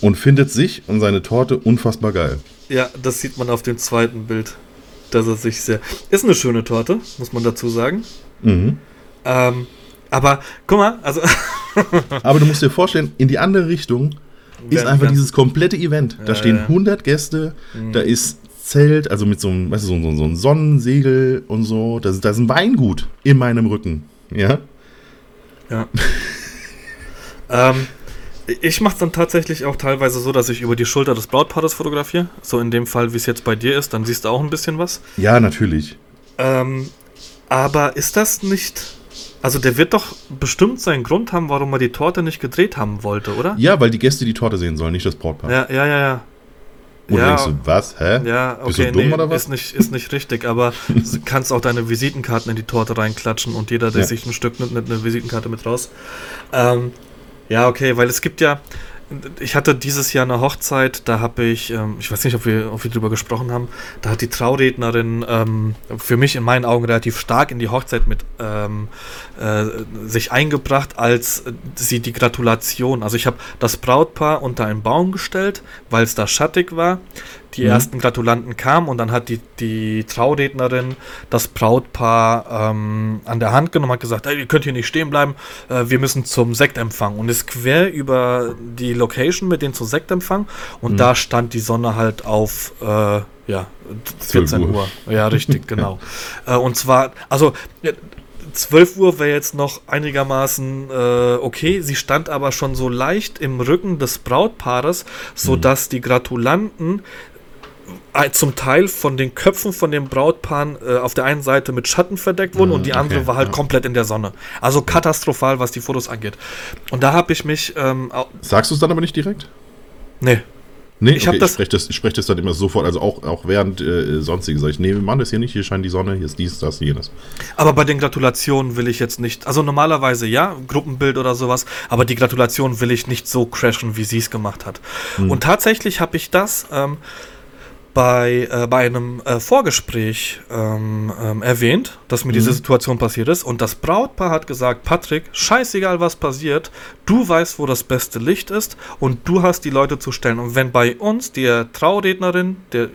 und findet sich und seine Torte unfassbar geil. Ja, das sieht man auf dem zweiten Bild. Dass er sich sehr. Ist eine schöne Torte, muss man dazu sagen. Mhm. Ähm, aber guck mal, also. aber du musst dir vorstellen, in die andere Richtung ist einfach dieses komplette Event. Da stehen 100 Gäste, mhm. da ist Zelt, also mit so einem, weißt du, so, so, so ein Sonnensegel und so. Da, da ist ein Weingut in meinem Rücken. Ja. Ja. ähm, ich mache es dann tatsächlich auch teilweise so, dass ich über die Schulter des Brautpaares fotografiere. So in dem Fall, wie es jetzt bei dir ist, dann siehst du auch ein bisschen was. Ja, natürlich. Ähm, aber ist das nicht. Also der wird doch bestimmt seinen Grund haben, warum er die Torte nicht gedreht haben wollte, oder? Ja, weil die Gäste die Torte sehen sollen, nicht das Brautpaar. Ja, ja, ja, ja. Und ja, denkst du, was? Hä? Ja, okay, Bist du dumm nee, oder was? Ist nicht, ist nicht richtig, aber du kannst auch deine Visitenkarten in die Torte reinklatschen und jeder, der ja. sich ein Stück nimmt, nimmt eine Visitenkarte mit raus. Ähm, ja, okay, weil es gibt ja, ich hatte dieses Jahr eine Hochzeit, da habe ich, ähm, ich weiß nicht, ob wir, ob wir drüber gesprochen haben, da hat die Traurednerin ähm, für mich in meinen Augen relativ stark in die Hochzeit mit ähm, äh, sich eingebracht, als sie die Gratulation, also ich habe das Brautpaar unter einen Baum gestellt, weil es da schattig war. Die mhm. ersten Gratulanten kamen und dann hat die, die Traurednerin das Brautpaar ähm, an der Hand genommen, hat gesagt, hey, ihr könnt hier nicht stehen bleiben, äh, wir müssen zum Sektempfang und ist quer über die Location mit denen zum Sektempfang und mhm. da stand die Sonne halt auf äh, ja, 14 Uhr. Uhr. Ja, richtig, genau. äh, und zwar, also 12 Uhr wäre jetzt noch einigermaßen äh, okay. Sie stand aber schon so leicht im Rücken des Brautpaares, sodass mhm. die Gratulanten zum Teil von den Köpfen von den Brautpaaren äh, auf der einen Seite mit Schatten verdeckt wurden mhm, und die andere okay, war halt ja. komplett in der Sonne. Also katastrophal, was die Fotos angeht. Und da habe ich mich. Ähm, Sagst du es dann aber nicht direkt? Nee. Nee, ich, okay, das, ich spreche das, sprech das dann immer sofort, also auch, auch während äh, sonstiges. Ich nehme Mann, das hier nicht, hier scheint die Sonne, hier ist dies, das, jenes. Aber bei den Gratulationen will ich jetzt nicht, also normalerweise ja, Gruppenbild oder sowas, aber die Gratulation will ich nicht so crashen, wie sie es gemacht hat. Hm. Und tatsächlich habe ich das. Ähm, bei, äh, bei einem äh, Vorgespräch ähm, ähm, erwähnt, dass mir mhm. diese Situation passiert ist. Und das Brautpaar hat gesagt, Patrick, scheißegal was passiert, du weißt, wo das beste Licht ist und du hast die Leute zu stellen. Und wenn bei uns der Traurednerin, der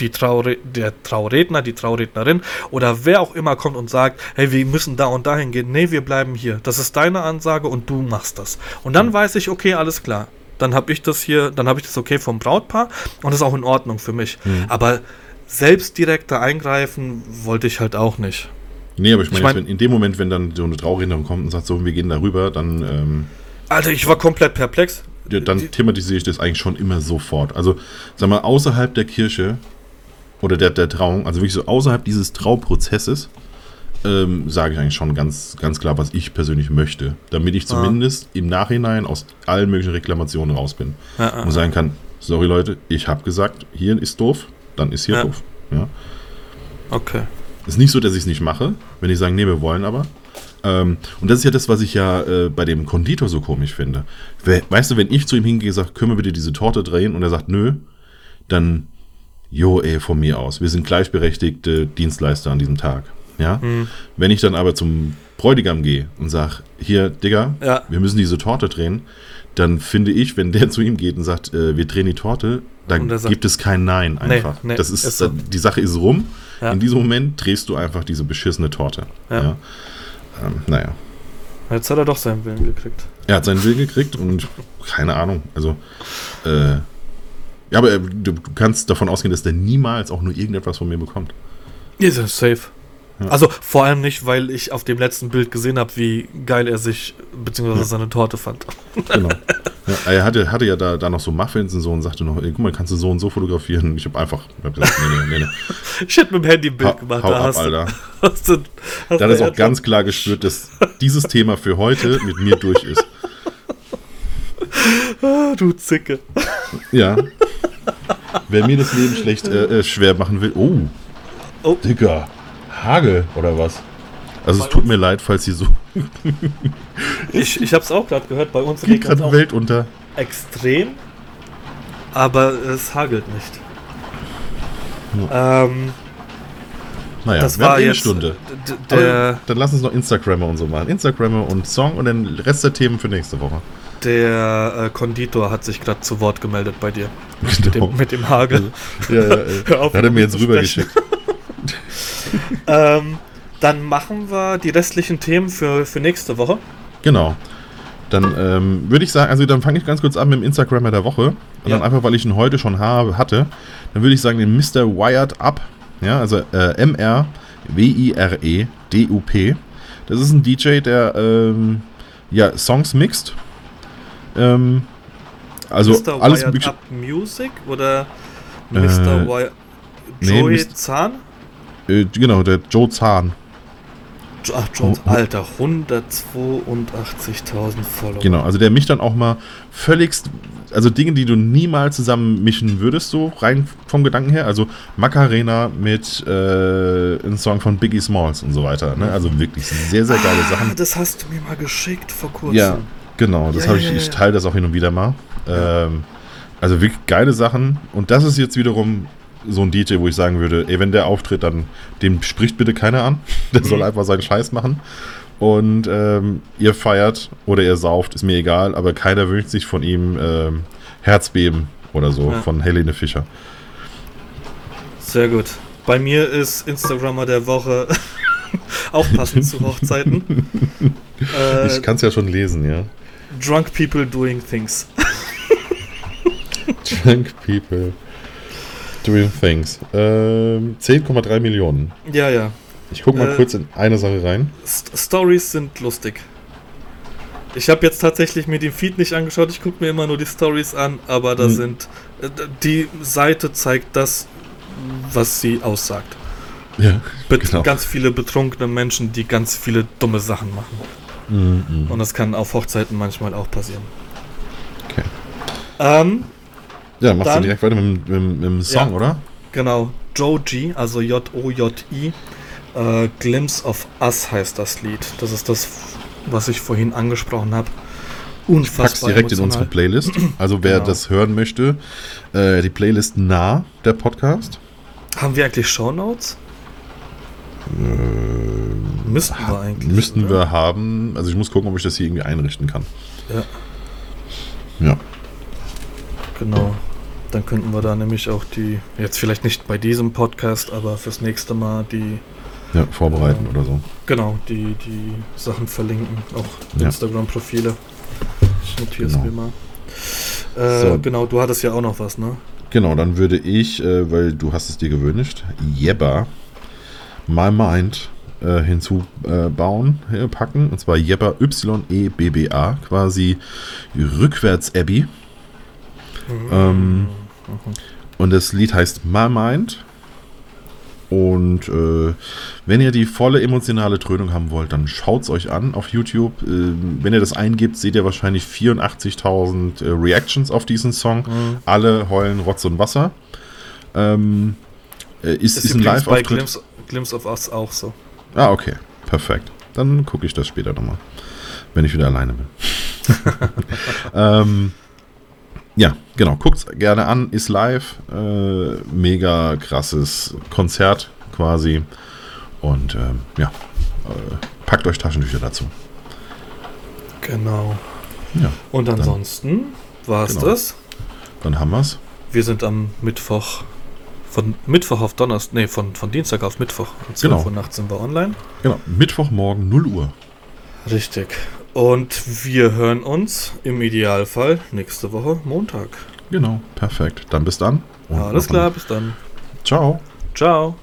die Traure der Trauredner, die Traurednerin oder wer auch immer kommt und sagt, hey, wir müssen da und dahin gehen. Nee, wir bleiben hier. Das ist deine Ansage und du machst das. Und dann mhm. weiß ich, okay, alles klar dann habe ich das hier, dann habe ich das okay vom Brautpaar und das ist auch in Ordnung für mich. Mhm. Aber selbst direkter eingreifen wollte ich halt auch nicht. Nee, aber ich meine, ich mein, in dem Moment, wenn dann so eine Traurednerin kommt und sagt, so, wir gehen darüber, dann. Ähm, Alter, ich war komplett perplex. Ja, dann thematisiere ich das eigentlich schon immer sofort. Also, sag mal, außerhalb der Kirche oder der, der Trauung, also wirklich so außerhalb dieses Trauprozesses, ähm, sage ich eigentlich schon ganz, ganz klar, was ich persönlich möchte. Damit ich ah. zumindest ah. im Nachhinein aus allen möglichen Reklamationen raus bin. Ah, ah, und sagen kann, sorry Leute, ich habe gesagt, hier ist doof, dann ist hier ja. doof. Ja. Okay. Ist nicht so, dass ich es nicht mache, wenn ich sage, nee, wir wollen aber. Ähm, und das ist ja das, was ich ja äh, bei dem Konditor so komisch finde. We weißt du, wenn ich zu ihm hingehe und sage, können wir bitte diese Torte drehen und er sagt, nö, dann, jo, ey, von mir aus. Wir sind gleichberechtigte Dienstleister an diesem Tag. Ja? Mhm. Wenn ich dann aber zum Bräutigam gehe und sage, hier, Digga, ja. wir müssen diese Torte drehen, dann finde ich, wenn der zu ihm geht und sagt, äh, wir drehen die Torte, dann sagt, gibt es kein Nein einfach. Nee, nee, das ist, ist so. die Sache ist rum. Ja. In diesem Moment drehst du einfach diese beschissene Torte. Ja. ja. Ähm, naja. Jetzt hat er doch seinen Willen gekriegt. Er hat seinen Willen gekriegt und keine Ahnung. Also, äh, ja, aber du, du kannst davon ausgehen, dass der niemals auch nur irgendetwas von mir bekommt. Ist er safe. Also vor allem nicht, weil ich auf dem letzten Bild gesehen habe, wie geil er sich bzw. Ja. seine Torte fand. Genau. Ja, er hatte, hatte ja da, da noch so Muffins und so und sagte noch, ey, guck mal, kannst du so und so fotografieren? Ich habe einfach hab gesagt, nee, nee, nee, nee. Ich hätte mit dem Handy ein Bild ha, gemacht. Hau da ab, hast Alter. Du, hast du, hast da ist auch ganz klar gespürt, dass dieses Thema für heute mit mir durch ist. Ah, du Zicke. Ja. Wer mir das Leben schlecht äh, äh schwer machen will. Oh. Oh. Digga. Hagel oder was? Also es tut mir leid, falls sie so. ich ich habe es auch gerade gehört, bei uns geht gerade Welt unter. Extrem, aber es hagelt nicht. Ja. Ähm, naja, das war eh eine Stunde. Der, dann lass uns noch Instagrammer und so machen. Instagrammer und Song und den Rest der Themen für nächste Woche. Der äh, Konditor hat sich gerade zu Wort gemeldet bei dir. Genau. Mit, dem, mit dem Hagel. Ja, ja, ja. Auf, hat er mir jetzt rübergeschickt. ähm, dann machen wir die restlichen Themen für, für nächste Woche. Genau. Dann ähm, würde ich sagen, also dann fange ich ganz kurz an mit dem Instagrammer der Woche. Und ja. dann einfach, weil ich ihn heute schon habe, hatte, dann würde ich sagen, den Mr. Wired Up. Ja, also äh, M-R-W-I-R-E-D-U-P. Das ist ein DJ, der ähm, ja, Songs mixt. Ähm, also Mr. alles Wired Up Music oder Mr. Äh, Wired Joey nee, Zahn? Äh, genau, der Joe Zahn. Ach, Joe, oh, Alter, 182.000 Follower. Genau, also der mich dann auch mal völligst, also Dinge, die du niemals zusammen mischen würdest, so rein vom Gedanken her. Also Macarena mit äh, einem Song von Biggie Smalls und so weiter. Ne? Also wirklich sehr, sehr geile ah, Sachen. Das hast du mir mal geschickt vor kurzem. Ja, genau, das ja, habe ich, ja, ich teile das auch hin und wieder mal. Ähm, also wirklich geile Sachen. Und das ist jetzt wiederum so ein DJ, wo ich sagen würde, ey, wenn der auftritt, dann dem spricht bitte keiner an. Der mhm. soll einfach seinen Scheiß machen. Und ähm, ihr feiert oder ihr sauft, ist mir egal, aber keiner wünscht sich von ihm ähm, Herzbeben oder so, ja. von Helene Fischer. Sehr gut. Bei mir ist Instagrammer der Woche auch passend zu Hochzeiten. Äh, ich kann es ja schon lesen, ja. Drunk People Doing Things. Drunk People Doing Things. Ähm, 10,3 Millionen. Ja, ja. Ich gucke mal äh, kurz in eine Sache rein. St Stories sind lustig. Ich habe jetzt tatsächlich mir den Feed nicht angeschaut. Ich gucke mir immer nur die Stories an, aber da hm. sind. Äh, die Seite zeigt das, was sie aussagt. Ja, Bet genau. Ganz viele betrunkene Menschen, die ganz viele dumme Sachen machen. Mhm. Und das kann auf Hochzeiten manchmal auch passieren. Okay. Ähm, ja, machst dann, du direkt weiter mit, mit, mit dem Song, ja, oder? Genau. Joji, also J-O-J-I. Äh, Glimpse of Us heißt das Lied. Das ist das, was ich vorhin angesprochen habe. Unfassbar. Ich pack's direkt emotional. in unsere Playlist. Also wer genau. das hören möchte, äh, die Playlist nah der Podcast. Haben wir eigentlich Shownotes? Äh, müssten wir eigentlich. Müssten oder? wir haben. Also ich muss gucken, ob ich das hier irgendwie einrichten kann. Ja. Ja. Genau. Dann könnten wir da nämlich auch die, jetzt vielleicht nicht bei diesem Podcast, aber fürs nächste Mal die. Ja, vorbereiten äh, oder so. Genau, die, die Sachen verlinken, auch ja. Instagram-Profile. Ich notiere es genau. mir mal. Äh, so. Genau, du hattest ja auch noch was, ne? Genau, dann würde ich, äh, weil du hast es dir gewünscht, Jebba My Mind äh, hinzubauen, äh, packen. Und zwar Jebba Y-E-B-B-A, quasi rückwärts Abby. Mhm. Ähm. Und das Lied heißt My Mind. Und äh, wenn ihr die volle emotionale Dröhnung haben wollt, dann schaut es euch an auf YouTube. Äh, wenn ihr das eingibt, seht ihr wahrscheinlich 84.000 äh, Reactions auf diesen Song. Mhm. Alle heulen Rotz und Wasser. Ähm, äh, ist, ist, ist ein Live-Auftritt. Glimpse, Glimpse of Us auch so. Ah, okay. Perfekt. Dann gucke ich das später nochmal, wenn ich wieder alleine bin. ähm, ja, genau. Guckt's gerne an. Ist live. Äh, mega krasses Konzert quasi. Und ähm, ja, äh, packt euch Taschentücher dazu. Genau. Ja, Und ansonsten war es genau. das. Dann haben wir's. Wir sind am Mittwoch, von Mittwoch auf Donnerstag, nee, von, von Dienstag auf Mittwoch. Um 12 genau. Uhr nachts sind wir online. Genau, Mittwochmorgen 0 Uhr. Richtig. Und wir hören uns im Idealfall nächste Woche Montag. Genau, perfekt. Dann bis dann. Alles klar, bis dann. Ciao. Ciao.